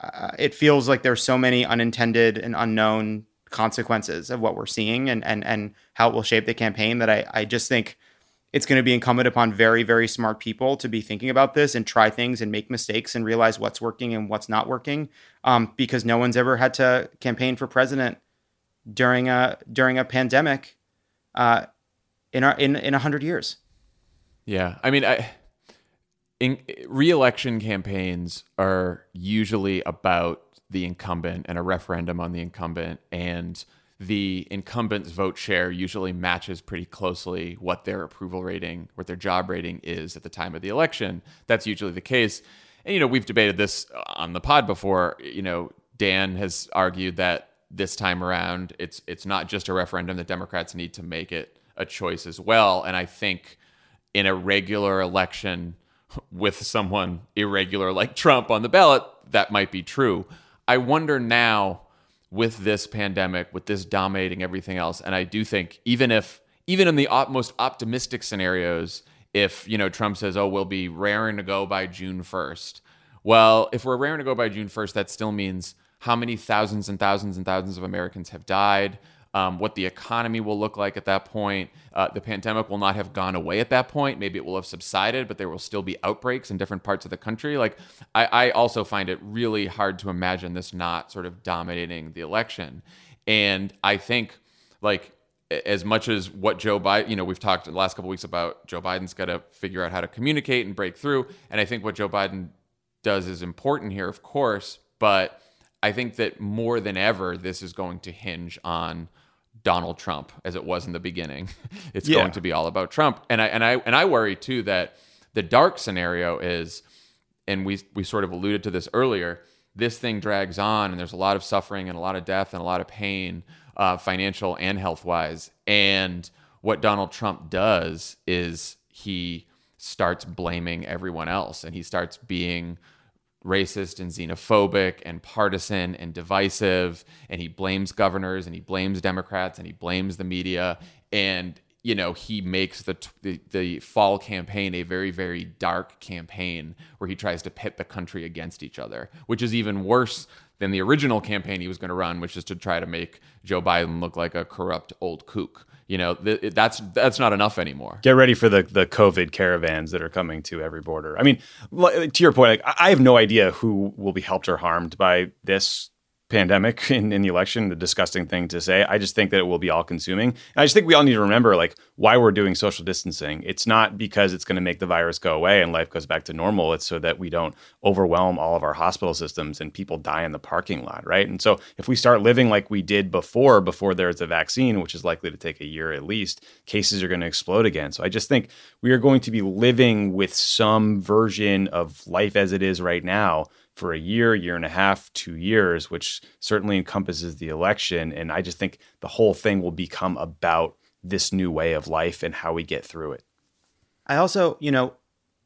B: uh, it feels like there's so many unintended and unknown consequences of what we're seeing and and and how it will shape the campaign that I, I just think it's going to be incumbent upon very very smart people to be thinking about this and try things and make mistakes and realize what's working and what's not working. Um, because no one's ever had to campaign for president during a during a pandemic uh, in our in in a hundred years.
A: Yeah. I mean i in re-election campaigns are usually about the incumbent and a referendum on the incumbent and the incumbent's vote share usually matches pretty closely what their approval rating, what their job rating is at the time of the election. That's usually the case. And, you know, we've debated this on the pod before. You know, Dan has argued that this time around, it's it's not just a referendum. The Democrats need to make it a choice as well. And I think in a regular election with someone irregular like Trump on the ballot, that might be true. I wonder now with this pandemic, with this dominating everything else, and I do think even if even in the op- most optimistic scenarios, if you know Trump says, "Oh, we'll be raring to go by June 1st," well, if we're raring to go by June 1st, that still means how many thousands and thousands and thousands of Americans have died um, what the economy will look like at that point. Uh, the pandemic will not have gone away at that point. Maybe it will have subsided, but there will still be outbreaks in different parts of the country. Like, I, I also find it really hard to imagine this not sort of dominating the election. And I think, like, as much as what Joe Biden, you know, we've talked the last couple weeks about Joe Biden's got to figure out how to communicate and break through. And I think what Joe Biden does is important here, of course, but I think that more than ever, this is going to hinge on Donald Trump as it was in the beginning. it's yeah. going to be all about Trump. And I and I and I worry too that the dark scenario is, and we we sort of alluded to this earlier. This thing drags on, and there's a lot of suffering and a lot of death and a lot of pain, uh, financial and health wise. And what Donald Trump does is he starts blaming everyone else, and he starts being racist and xenophobic and partisan and divisive and he blames governors and he blames democrats and he blames the media and you know he makes the, the, the fall campaign a very very dark campaign where he tries to pit the country against each other which is even worse than the original campaign he was going to run which is to try to make Joe Biden look like a corrupt old kook you know th- that's that's not enough anymore.
C: Get ready for the the covid caravans that are coming to every border. I mean to your point like, i have no idea who will be helped or harmed by this pandemic in, in the election, the disgusting thing to say. I just think that it will be all consuming. And I just think we all need to remember like why we're doing social distancing. It's not because it's going to make the virus go away and life goes back to normal. It's so that we don't overwhelm all of our hospital systems and people die in the parking lot, right? And so if we start living like we did before, before there's a vaccine, which is likely to take a year at least, cases are going to explode again. So I just think we are going to be living with some version of life as it is right now for a year, year and a half, two years, which certainly encompasses the election. And I just think the whole thing will become about this new way of life and how we get through it.
B: I also, you know,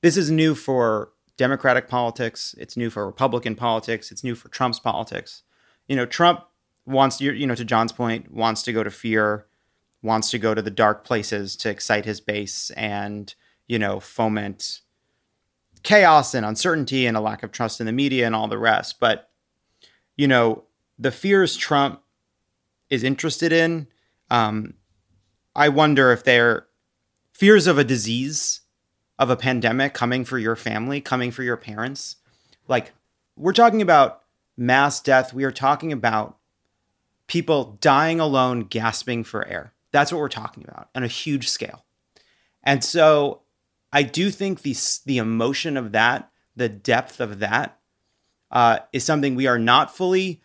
B: this is new for Democratic politics. It's new for Republican politics. It's new for Trump's politics. You know, Trump wants, you know, to Jon's point, wants to go to fear, wants to go to the dark places to excite his base and, you know, foment chaos and uncertainty and a lack of trust in the media and all the rest. But, you know, the fears Trump is interested in, um, I wonder if they're fears of a disease, of a pandemic coming for your family, coming for your parents. Like, we're talking about mass death. We are talking about people dying alone, gasping for air. That's what we're talking about on a huge scale. And so I do think the the emotion of that, the depth of that, uh, is something we are not fully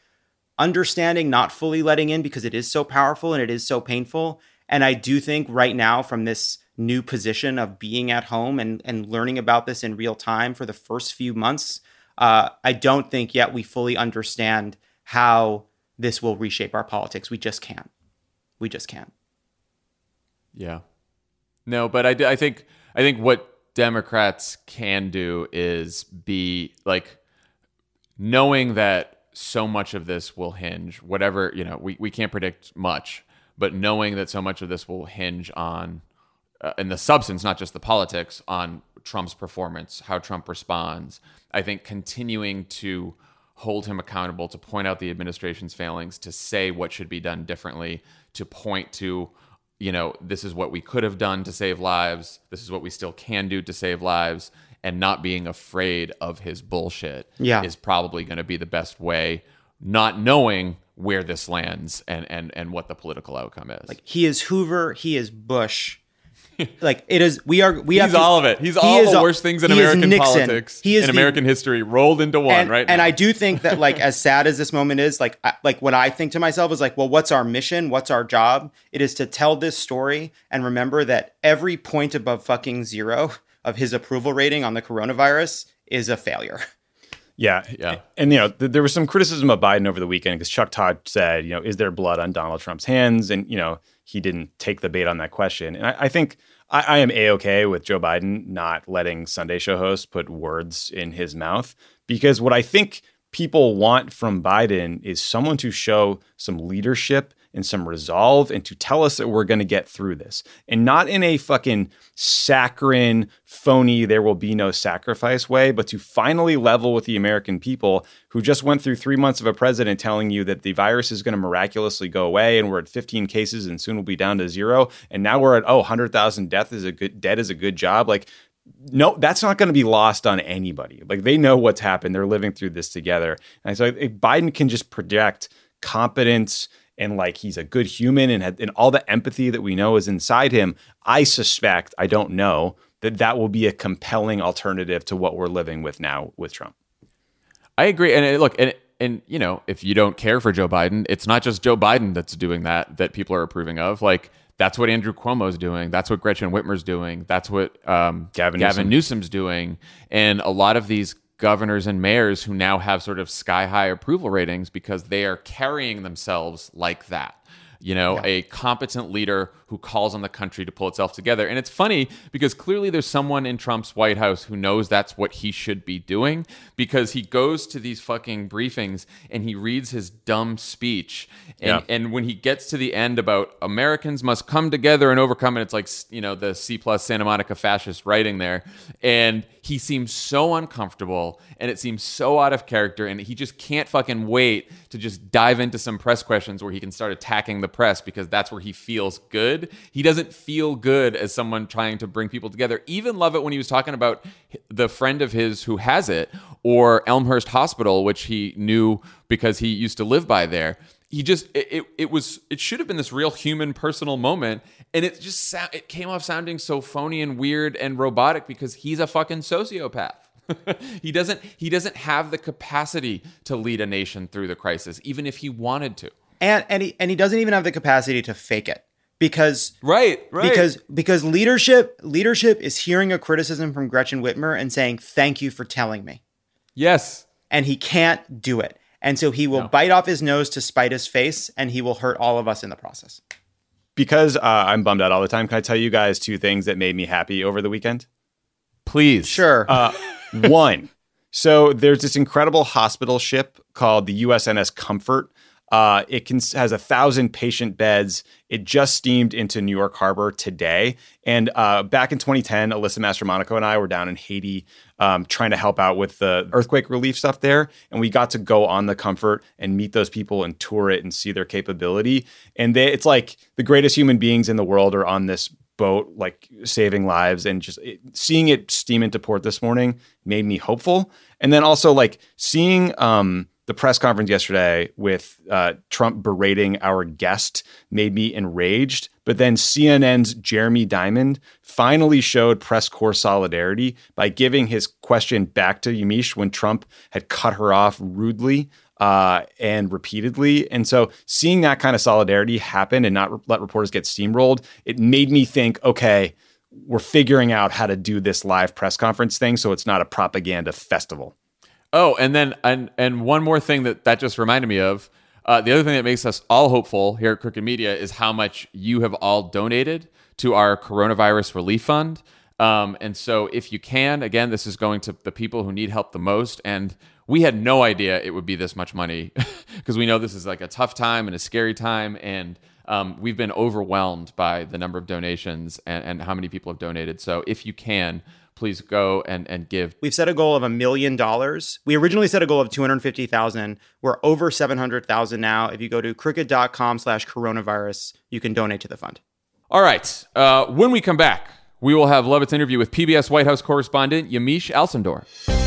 B: understanding, not fully letting in because it is so powerful and it is so painful. And I do think right now, from this new position of being at home and and learning about this in real time for the first few months, uh, I don't think yet we fully understand how this will reshape our politics. We just can't. We just can't.
A: Yeah. No, but I, I think I think what Democrats can do is be like knowing that so much of this will hinge, whatever, you know, we, we can't predict much, but knowing that so much of this will hinge on, uh, in the substance, not just the politics, on Trump's performance, how Trump responds. I think continuing to hold him accountable, to point out the administration's failings, to say what should be done differently, to point to you know, this is what we could have done to save lives. This is what we still can do to save lives. And not being afraid of his bullshit
B: yeah.
A: is probably going to be the best way, not knowing where this lands and, and, and what the political outcome is.
B: Like he is Hoover, he is Bush, like it is we are we
A: he's
B: have to,
A: all of it. He's all the worst things in american politics
B: he is
A: in
B: the,
A: american history rolled into one
B: and,
A: right
B: and
A: now.
B: i do think that like as sad as this moment is like I, like what i think to myself is like well what's our mission? What's our job? It is to tell this story and remember that every point above fucking zero of his approval rating on the coronavirus is a failure.
C: Yeah,
A: yeah,
C: and you know th- there was some criticism of Biden over the weekend because Chuck Todd said, you know, is there blood on Donald Trump's hands? And you know he didn't take the bait on that question. And I, I think I, I am a okay with Joe Biden not letting Sunday show hosts put words in his mouth because what I think people want from Biden is someone to show some leadership and some resolve and to tell us that we're going to get through this and not in a fucking saccharine, phony, there will be no sacrifice way, but to finally level with the American people who just went through three months of a president telling you that the virus is going to miraculously go away and we're at 15 cases and soon we'll be down to zero. And now we're at, oh, 100,000 death is a good, dead is a good job. Like, no, that's not going to be lost on anybody. Like they know what's happened. They're living through this together. And so if Biden can just project competence and like he's a good human and, had, and all the empathy that we know is inside him, I suspect, I don't know, that that will be a compelling alternative to what we're living with now with Trump.
A: I agree. And it, look, and and you know, if you don't care for Joe Biden, it's not just Joe Biden that's doing that that people are approving of. Like that's what Andrew Cuomo's doing. That's what Gretchen Whitmer's doing. That's what um,
C: Gavin,
A: Gavin
C: Newsom.
A: Newsom's doing. And a lot of these governors and mayors who now have sort of sky high approval ratings because they are carrying themselves like that. You know, yeah. a competent leader who calls on the country to pull itself together. And it's funny because clearly there's someone in Trump's White House who knows that's what he should be doing because he goes to these fucking briefings and he reads his dumb speech. And, yeah. and when he gets to the end about Americans must come together and overcome, and it's like, you know, the C plus Santa Monica fascist writing there. And he seems so uncomfortable and it seems so out of character. And he just can't fucking wait to just dive into some press questions where he can start attacking the press because that's where he feels good good. He doesn't feel good as someone trying to bring people together. Even Lovett when he was talking about the friend of his who has it or Elmhurst Hospital, which he knew because he used to live by there. He just it, it, it was it should have been this real human personal moment and it just sound, it came off sounding so phony and weird and robotic because he's a fucking sociopath. he doesn't he doesn't have the capacity to lead a nation through the crisis even if he wanted to.
B: And and he and he doesn't even have the capacity to fake it because
A: right, right.
B: because because leadership leadership is hearing a criticism from Gretchen Whitmer and saying thank you for telling me.
A: Yes.
B: And he can't do it. And so he will no. bite off his nose to spite his face and he will hurt all of us in the process.
C: Because uh, I'm bummed out all the time, can I tell you guys two things that made me happy over the weekend?
A: Please.
B: Sure.
C: Uh, one. So there's this incredible hospital ship called the USNS Comfort uh, it can, has a thousand patient beds. It just steamed into New York Harbor today. And uh, back in 2010, Alyssa Mastromonaco and I were down in Haiti um, trying to help out with the earthquake relief stuff there. And we got to go on the Comfort and meet those people and tour it and see their capability. And they, it's like the greatest human beings in the world are on this boat, like saving lives. And just it, seeing it steam into port this morning made me hopeful. And then also like seeing, um, the press conference yesterday with uh, Trump berating our guest made me enraged. But then CNN's Jeremy Diamond finally showed press corps solidarity by giving his question back to Yamiche when Trump had cut her off rudely uh, and repeatedly. And so seeing that kind of solidarity happen and not let reporters get steamrolled, it made me think, okay, we're figuring out how to do this live press conference thing so it's not a propaganda festival.
A: Oh, and then and and one more thing that that just reminded me of. Uh, the other thing that makes us all hopeful here at Crooked Media is how much you have all donated to our coronavirus relief fund. Um, and so, if you can, again, this is going to the people who need help the most. And we had no idea it would be this much money because we know this is like a tough time and a scary time. And um, we've been overwhelmed by the number of donations and, and how many people have donated. So, if you can, please go and, and give.
B: We've set a goal of a million dollars. We originally set a goal of 250,000. We're over 700,000 now. If you go to crooked.com slash coronavirus, you can donate to the fund.
A: All right. Uh, when we come back, we will have Lovett's interview with PBS White House correspondent Yamiche Alcindor.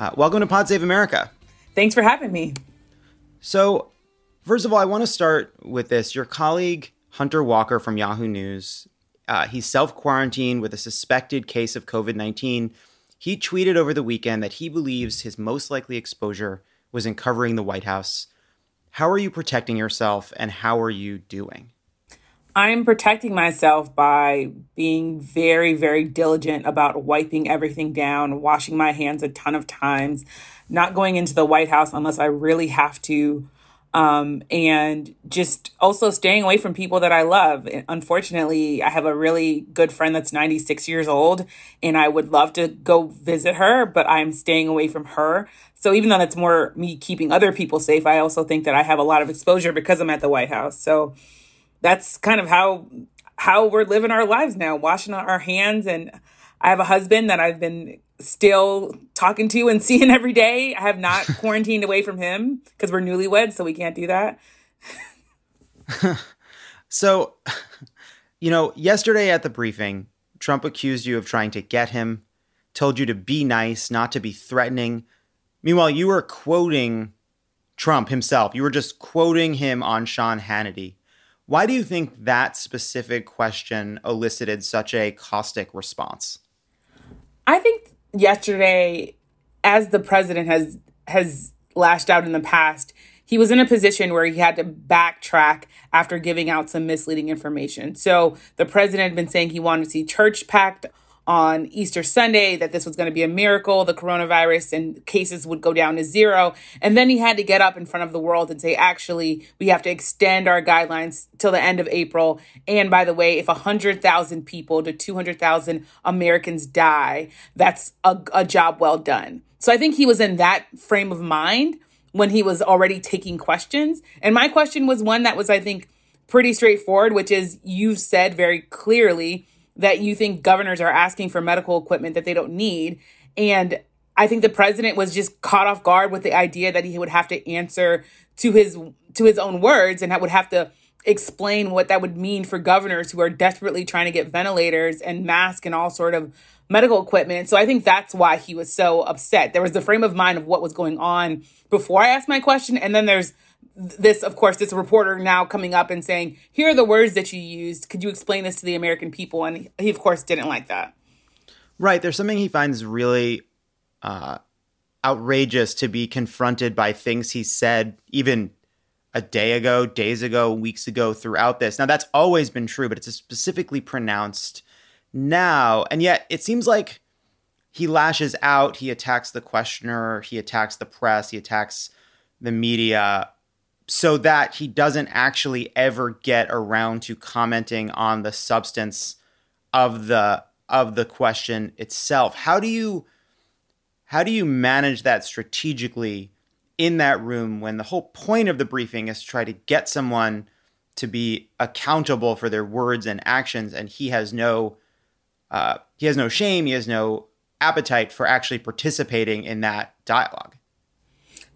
B: Uh, welcome to Pod Save America.
D: Thanks for having me.
B: So, first of all, I want to start with this. Your colleague, Hunter Walker from Yahoo News, uh, he's self quarantined with a suspected case of COVID 19. He tweeted over the weekend that he believes his most likely exposure was in covering the White House. How are you protecting yourself and how are you doing?
D: I'm protecting myself by being very, very diligent about wiping everything down, washing my hands a ton of times, not going into the White House unless I really have to, um, and just also staying away from people that I love. Unfortunately, I have a really good friend that's 96 years old, and I would love to go visit her, but I'm staying away from her. So even though that's more me keeping other people safe, I also think that I have a lot of exposure because I'm at the White House. So, that's kind of how how we're living our lives now, washing our hands. And I have a husband that I've been still talking to and seeing every day. I have not quarantined away from him because we're newlyweds, so we can't do that.
B: so, you know, yesterday at the briefing, Trump accused you of trying to get him, told you to be nice, not to be threatening. Meanwhile, you were quoting Trump himself. You were just quoting him on Sean Hannity. Why do you think that specific question elicited such a caustic response?
D: I think yesterday, as the president has has lashed out in the past, he was in a position where he had to backtrack after giving out some misleading information. So the president had been saying he wanted to see church packed on Easter Sunday that this was going to be a miracle, the coronavirus and cases would go down to zero. And then he had to get up in front of the world and say, actually, we have to extend our guidelines till the end of April. And by the way, if 100,000 people to 200,000 Americans die, that's a, a job well done. So I think he was in that frame of mind when he was already taking questions. And my question was one that was, I think, pretty straightforward, which is you said very clearly that you think governors are asking for medical equipment that they don't need. And I think the president was just caught off guard with the idea that he would have to answer to his to his own words and would have to explain what that would mean for governors who are desperately trying to get ventilators and masks and all sort of medical equipment. So I think that's why he was so upset. There was the frame of mind of what was going on before I asked my question and then there's this, of course, this reporter now coming up and saying, Here are the words that you used. Could you explain this to the American people? And he, of course, didn't like that.
B: Right. There's something he finds really uh, outrageous to be confronted by things he said even a day ago, days ago, weeks ago throughout this. Now, that's always been true, but it's specifically pronounced now. And yet, it seems like he lashes out, he attacks the questioner, he attacks the press, he attacks the media so that he doesn't actually ever get around to commenting on the substance of the of the question itself. How do you how do you manage that strategically in that room when the whole point of the briefing is to try to get someone to be accountable for their words and actions and he has no uh, he has no shame he has no appetite for actually participating in that dialogue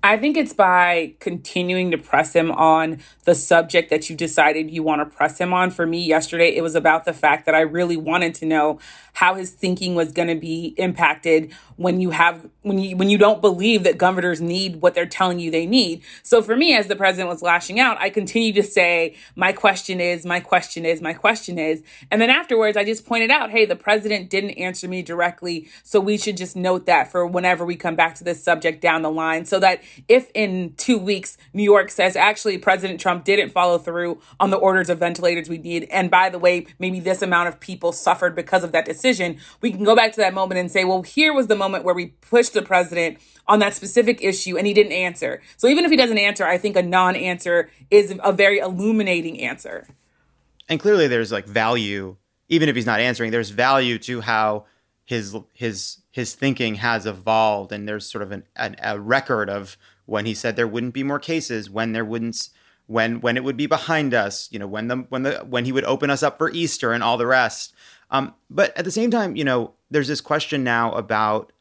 D: I think it's by continuing to press him on the subject that you decided you want to press him on. For me, yesterday, it was about the fact that I really wanted to know how his thinking was going to be impacted when you have when you when you don't believe that governors need what they're telling you they need. So for me as the president was lashing out, I continue to say my question is, my question is, my question is. And then afterwards I just pointed out, "Hey, the president didn't answer me directly, so we should just note that for whenever we come back to this subject down the line so that if in 2 weeks New York says actually President Trump didn't follow through on the orders of ventilators we need and by the way, maybe this amount of people suffered because of that decision decision, we can go back to that moment and say, well, here was the moment where we pushed the president on that specific issue and he didn't answer. So even if he doesn't answer, I think a non answer is a very illuminating answer.
B: And clearly there's like value, even if he's not answering, there's value to how his his his thinking has evolved and there's sort of an, an, a record of when he said there wouldn't be more cases when there wouldn't when when it would be behind us you know when the when the when he would open us up for easter and all the rest um, but at the same time, you know, there's this question now about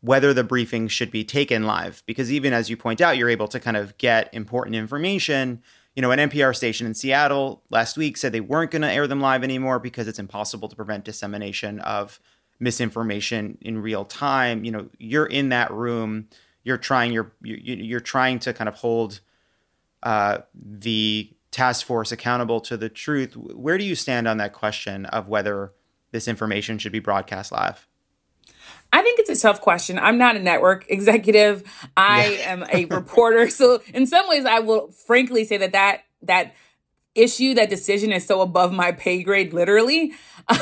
B: whether the briefing should be taken live, because even as you point out, you're able to kind of get important information. You know, an NPR station in Seattle last week said they weren't going to air them live anymore because it's impossible to prevent dissemination of misinformation in real time. You know, you're in that room, you're trying, you're you're trying to kind of hold uh, the task force accountable to the truth. Where do you stand on that question of whether this information should be broadcast live?
D: I think it's a tough question. I'm not a network executive. I yeah. am a reporter. So in some ways I will frankly say that that that issue, that decision is so above my pay grade, literally.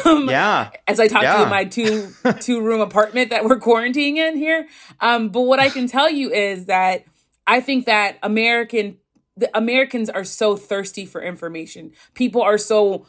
B: Um, yeah.
D: As I talk yeah. to in my two two room apartment that we're quarantining in here. Um, but what I can tell you is that I think that American the Americans are so thirsty for information. People are so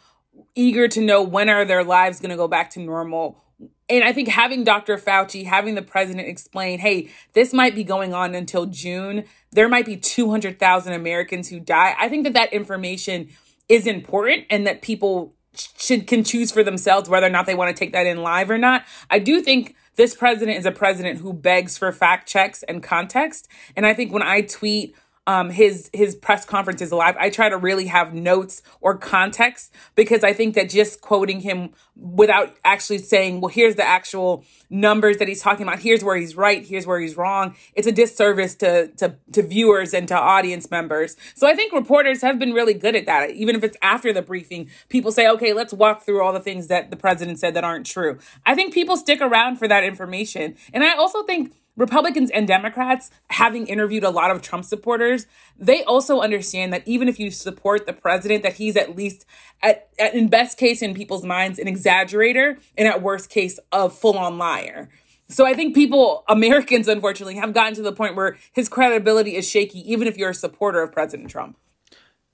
D: eager to know when are their lives going to go back to normal and I think having Dr. Fauci, having the president explain, hey, this might be going on until June. There might be 200,000 Americans who die. I think that that information is important and that people should can choose for themselves whether or not they want to take that in live or not. I do think this president is a president who begs for fact checks and context. And I think when I tweet um, his his press conferences live. I try to really have notes or context because I think that just quoting him without actually saying, well, here's the actual numbers that he's talking about. Here's where he's right. Here's where he's wrong. It's a disservice to to to viewers and to audience members. So I think reporters have been really good at that. Even if it's after the briefing, people say, okay, let's walk through all the things that the president said that aren't true. I think people stick around for that information, and I also think Republicans and Democrats, having interviewed a lot of Trump supporters, they also understand that even if you support the president, that he's at least at, at in best case in people's minds an exaggerator and at worst case a full-on liar. So I think people, Americans, unfortunately, have gotten to the point where his credibility is shaky, even if you're a supporter of President Trump.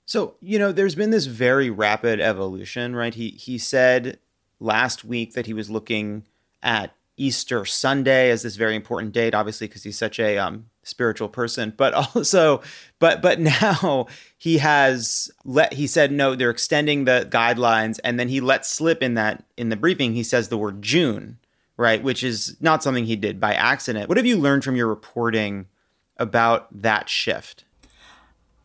B: So, you know, there's been this very rapid evolution, right? He he said last week that he was looking at Easter Sunday as this very important date, obviously because he's such a um, spiritual person. But also, but but now he has let he said no, they're extending the guidelines, and then he let slip in that in the briefing. He says the word June, right, which is not something he did by accident. What have you learned from your reporting about that shift?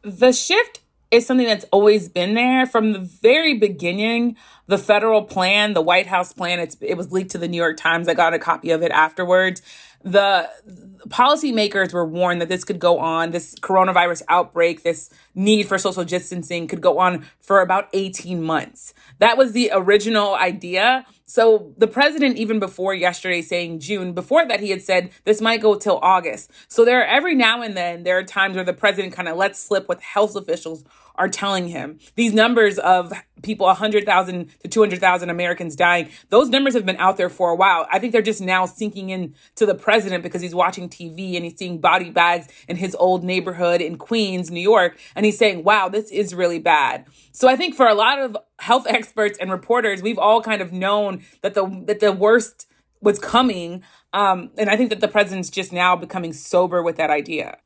D: The shift is something that's always been there from the very beginning. The federal plan, the White House plan, it's, it was leaked to the New York Times. I got a copy of it afterwards. The, the policymakers were warned that this could go on, this coronavirus outbreak, this need for social distancing could go on for about 18 months. That was the original idea. So the president, even before yesterday saying June, before that, he had said this might go till August. So there are every now and then, there are times where the president kind of lets slip what health officials are telling him. These numbers of people, 100,000 to 200,000 Americans dying, those numbers have been out there for a while. I think they're just now sinking in to the president because he's watching TV and he's seeing body bags in his old neighborhood in Queens, New York, and he's saying, wow, this is really bad. So I think for a lot of health experts and reporters, we've all kind of known that the that the worst was coming. Um, and I think that the president's just now becoming sober with that idea.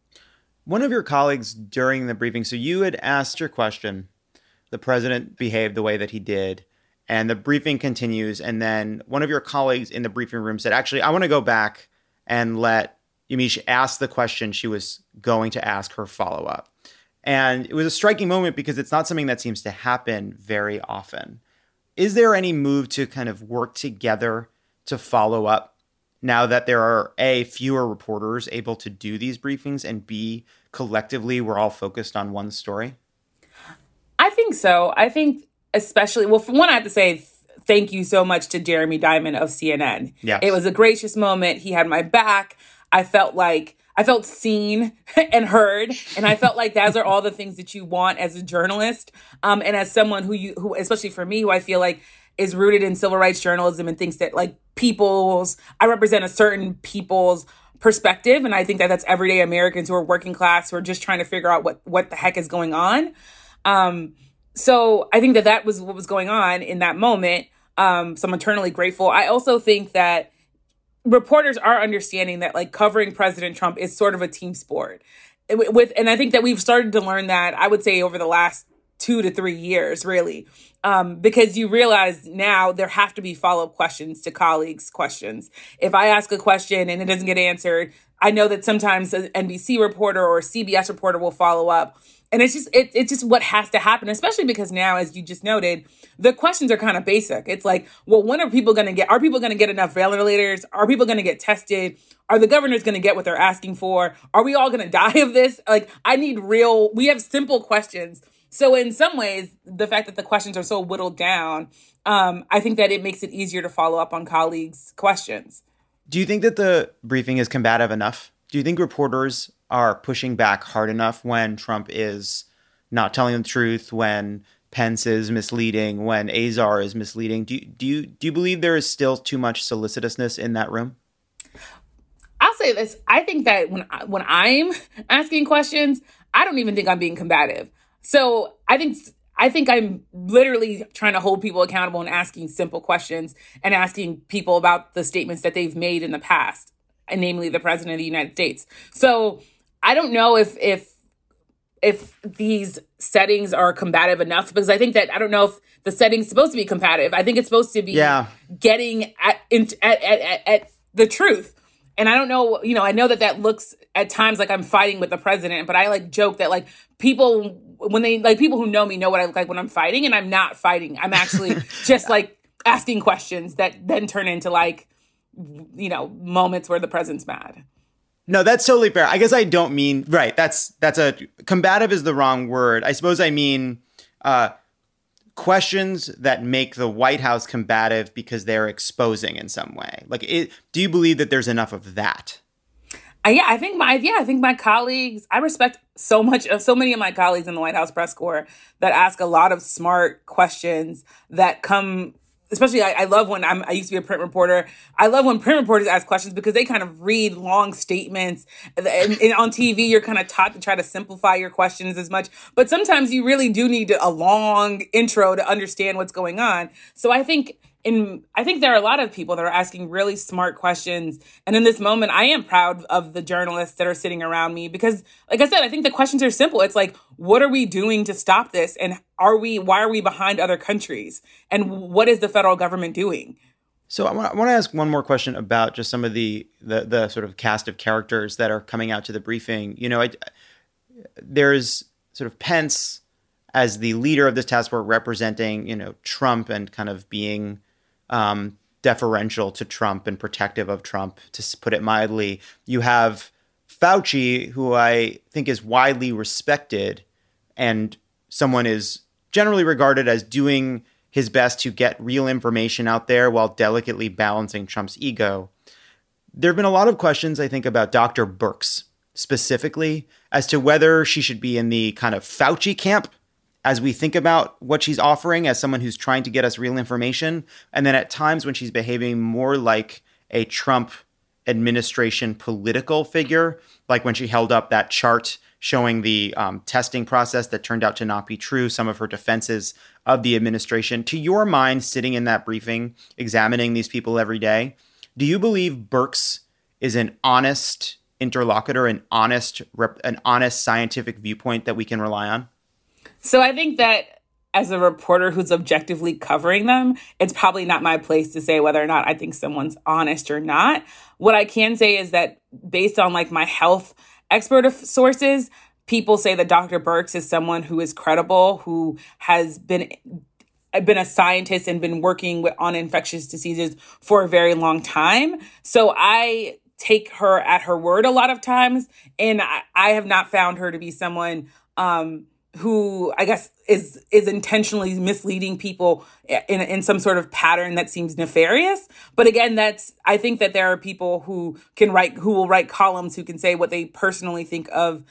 B: One of your colleagues during the briefing, so you had asked your question, the president behaved the way that he did, and the briefing continues. And then one of your colleagues in the briefing room said, Actually, I want to go back and let Yamiche ask the question she was going to ask her follow up. And it was a striking moment because it's not something that seems to happen very often. Is there any move to kind of work together to follow up now that there are A, fewer reporters able to do these briefings, and B, collectively we're all focused on one story?
D: I think so. I think, especially, well, for one, I have to say, thank you so much to Jeremy Diamond of CNN.
B: Yes.
D: It was a gracious moment. He had my back. I felt like I felt seen and heard, and I felt like those are all the things that you want as a journalist, um, and as someone who you, who especially for me, who I feel like is rooted in civil rights journalism and thinks that like people's, I represent a certain people's perspective, and I think that that's everyday Americans who are working class who are just trying to figure out what what the heck is going on. Um, so I think that that was what was going on in that moment. Um, so I'm eternally grateful. I also think that reporters are understanding that like covering President Trump is sort of a team sport. With and I think that we've started to learn that I would say over the last two to three years, really, um, because you realize now there have to be follow up questions to colleagues' questions. If I ask a question and it doesn't get answered, I know that sometimes an NBC reporter or CBS reporter will follow up. And it's just it, it's just what has to happen especially because now as you just noted the questions are kind of basic. It's like well when are people going to get are people going to get enough ventilators are people going to get tested? Are the governors going to get what they're asking for? Are we all going to die of this? Like i need real we have simple questions so in some ways the fact that the questions are so whittled down um, i think that it makes it easier to follow up on colleagues questions
B: do you think that the briefing is combative enough do you think reporters are pushing back hard enough when Trump is not telling the truth, when Pence is misleading, when Azar is misleading. Do you, do you do you believe there is still too much solicitousness in that room?
D: I'll say this: I think that when I, when I'm asking questions, I don't even think I'm being combative. So I think I think I'm literally trying to hold people accountable and asking simple questions and asking people about the statements that they've made in the past, and namely the president of the United States. So I don't know if if if these settings are combative enough because I think that I don't know if the setting's supposed to be combative. I think it's supposed to be
B: yeah.
D: getting at, at, at, at, at the truth. And I don't know, you know, I know that that looks at times like I'm fighting with the president, but I like joke that like people when they like people who know me know what I look like when I'm fighting, and I'm not fighting. I'm actually just like asking questions that then turn into like you know moments where the president's mad.
B: No, that's totally fair. I guess I don't mean right. That's that's a combative is the wrong word. I suppose I mean uh, questions that make the White House combative because they're exposing in some way. Like, it, do you believe that there's enough of that?
D: Uh, yeah, I think my yeah, I think my colleagues. I respect so much of so many of my colleagues in the White House press corps that ask a lot of smart questions that come. Especially, I, I love when I'm. I used to be a print reporter. I love when print reporters ask questions because they kind of read long statements. And, and on TV, you're kind of taught to try to simplify your questions as much. But sometimes you really do need a long intro to understand what's going on. So I think in I think there are a lot of people that are asking really smart questions. And in this moment, I am proud of the journalists that are sitting around me because like I said, I think the questions are simple. It's like, what are we doing to stop this? And are we why are we behind other countries? And what is the federal government doing?
B: So I want, to ask one more question about just some of the, the the sort of cast of characters that are coming out to the briefing. You know, I, there's sort of Pence as the leader of this task force representing, you know, Trump and kind of being um, deferential to Trump and protective of Trump, to put it mildly. You have Fauci, who I think is widely respected and someone is generally regarded as doing his best to get real information out there while delicately balancing Trump's ego. There have been a lot of questions, I think, about Dr. Birx specifically as to whether she should be in the kind of Fauci camp as we think about what she's offering as someone who's trying to get us real information. And then at times when she's behaving more like a Trump administration political figure, like when she held up that chart showing the um, testing process that turned out to not be true, some of her defenses of the administration. To your mind, sitting in that briefing, examining these people every day, do you believe Birx is an honest interlocutor, an honest, an honest scientific viewpoint that we can rely on?
D: So I think that as a reporter who's objectively covering them, it's probably not my place to say whether or not I think someone's honest or not. What I can say is that based on like my health expert sources, people say that Dr. Birx is someone who is credible, who has been been a scientist and been working with, on infectious diseases for a very long time. So I take her at her word a lot of times, and I, I have not found her to be someone um, who I guess is is intentionally misleading people in in some sort of pattern that seems nefarious. But again, that's I think that there are people who can write who will write columns who can say what they personally think of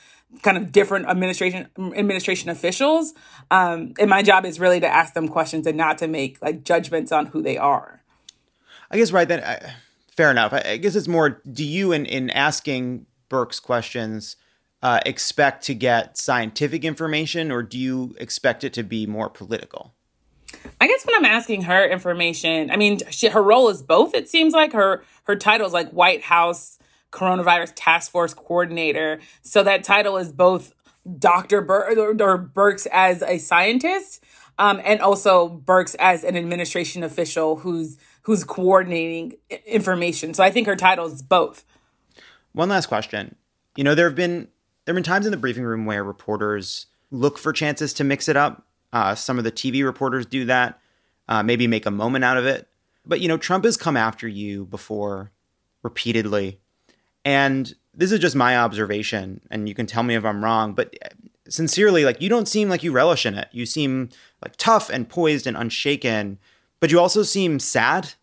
D: kind of different administration administration officials. Um, and my job is really to ask them questions and not to make like judgments on who they are.
B: I guess right then. I, fair enough. I, I guess it's more. Do you in in asking Birx questions? Uh, expect to get scientific information, or do you expect it to be more political?
D: I guess when I'm asking her information, I mean, she, her role is both. It seems like her her title is like White House Coronavirus Task Force Coordinator. So that title is both Dr. Ber- or, Birx as a scientist, um, and also Birx as an administration official who's who's coordinating information. So I think her title is both.
B: One last question. You know, there have been there have been times in the briefing room where reporters look for chances to mix it up. Uh, some of the TV reporters do that, uh, maybe make a moment out of it. But, you know, Trump has come after you before repeatedly. And this is just my observation, and you can tell me if I'm wrong, but sincerely, like, you don't seem like you relish in it. You seem like tough and poised and unshaken, but you also seem sad.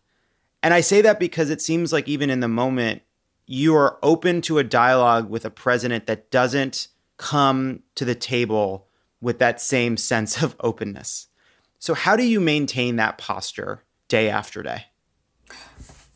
B: And I say that because it seems like even in the moment, you are open to a dialogue with a president that doesn't come to the table with that same sense of openness. So, how do you maintain that posture day after day?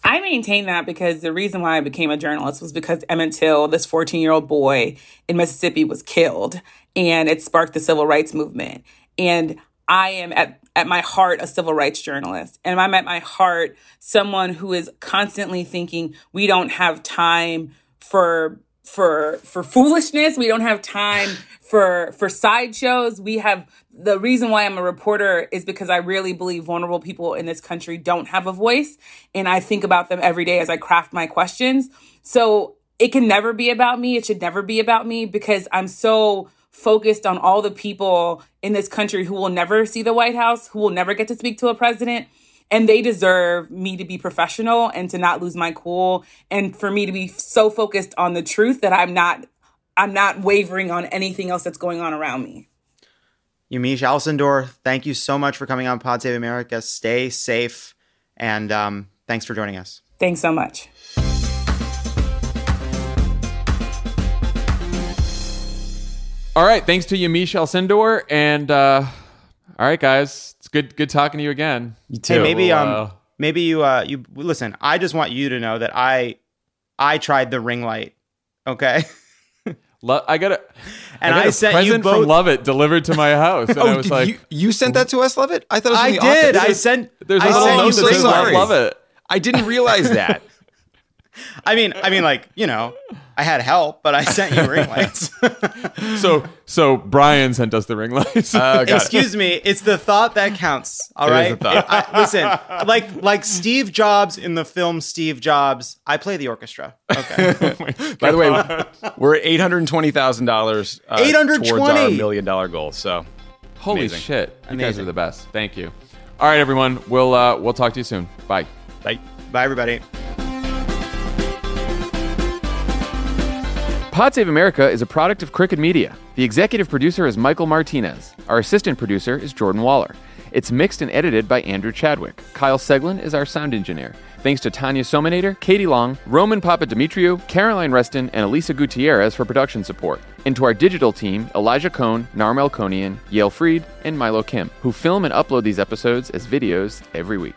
D: I maintain that because the reason why I became a journalist was because Emmett Till, this 14 year old boy in Mississippi, was killed and it sparked the civil rights movement. And I am at, at my heart a civil rights journalist. And I'm at my heart someone who is constantly thinking we don't have time for for for foolishness. We don't have time for for sideshows. We have the reason why I'm a reporter is because I really believe vulnerable people in this country don't have a voice. And I think about them every day as I craft my questions. So it can never be about me. It should never be about me because I'm so focused on all the people in this country who will never see the White House, who will never get to speak to a president. And they deserve me to be professional and to not lose my cool and for me to be so focused on the truth that I'm not I'm not wavering on anything else that's going on around me.
B: Yamiche Alcindor, thank you so much for coming on Pod Save America. Stay safe and um, thanks for joining us.
D: Thanks so much.
A: All right. Thanks to Yamiche Alcindor. And uh, all right, guys. It's good good talking to you again.
C: You too.
B: Hey, maybe
A: Well,
B: um,
A: uh,
B: maybe you uh, you listen. I just want you to know that I, I tried the ring light. Okay.
A: Lo- I got a
B: And
A: I, got
B: I
A: a
B: sent you both-
A: from Lovett delivered to my house, and I was like,
C: you, you sent that to us, Lovett? I thought it was
B: I
C: the
B: did.
C: office.
B: I sent.
A: "There's a
B: I
A: little
B: sent
A: note
B: you
A: that
C: so
A: says
B: ring
C: sorry.
A: Love it."
C: I didn't realize that.
B: I mean, I mean, like you know, I had help, but I sent you ring lights.
A: So so Brian sent us the ring lights.
C: Uh, got it.
B: Excuse me, it's the thought that counts. All
C: It is
B: right.
C: the thought.
B: I- listen, like like Steve Jobs in the film Steve Jobs, I play the orchestra. Okay.
C: By the way, we're at eight hundred twenty thousand dollars. uh, towards our
B: 820.
C: million dollar goal. So
A: Holy
C: amazing.
A: shit! You guys are the best. Thank you. All right, everyone. We'll uh, we'll talk to you soon. Bye.
C: Bye.
B: Bye, everybody.
A: Pod Save America is a product of Crooked Media. The executive producer is Michael Martinez. Our assistant producer is Jordan Waller. It's mixed and edited by Andrew Chadwick. Kyle Seglin is our sound engineer. Thanks to Tanya Somanader, Katie Long, Roman Papadimitriou, Caroline Reston, and Elisa Gutierrez for production support. And to our digital team, Elijah Cone, Narmel Konian, Yael Freid, and Milo Kim, who film and upload these episodes as videos every week.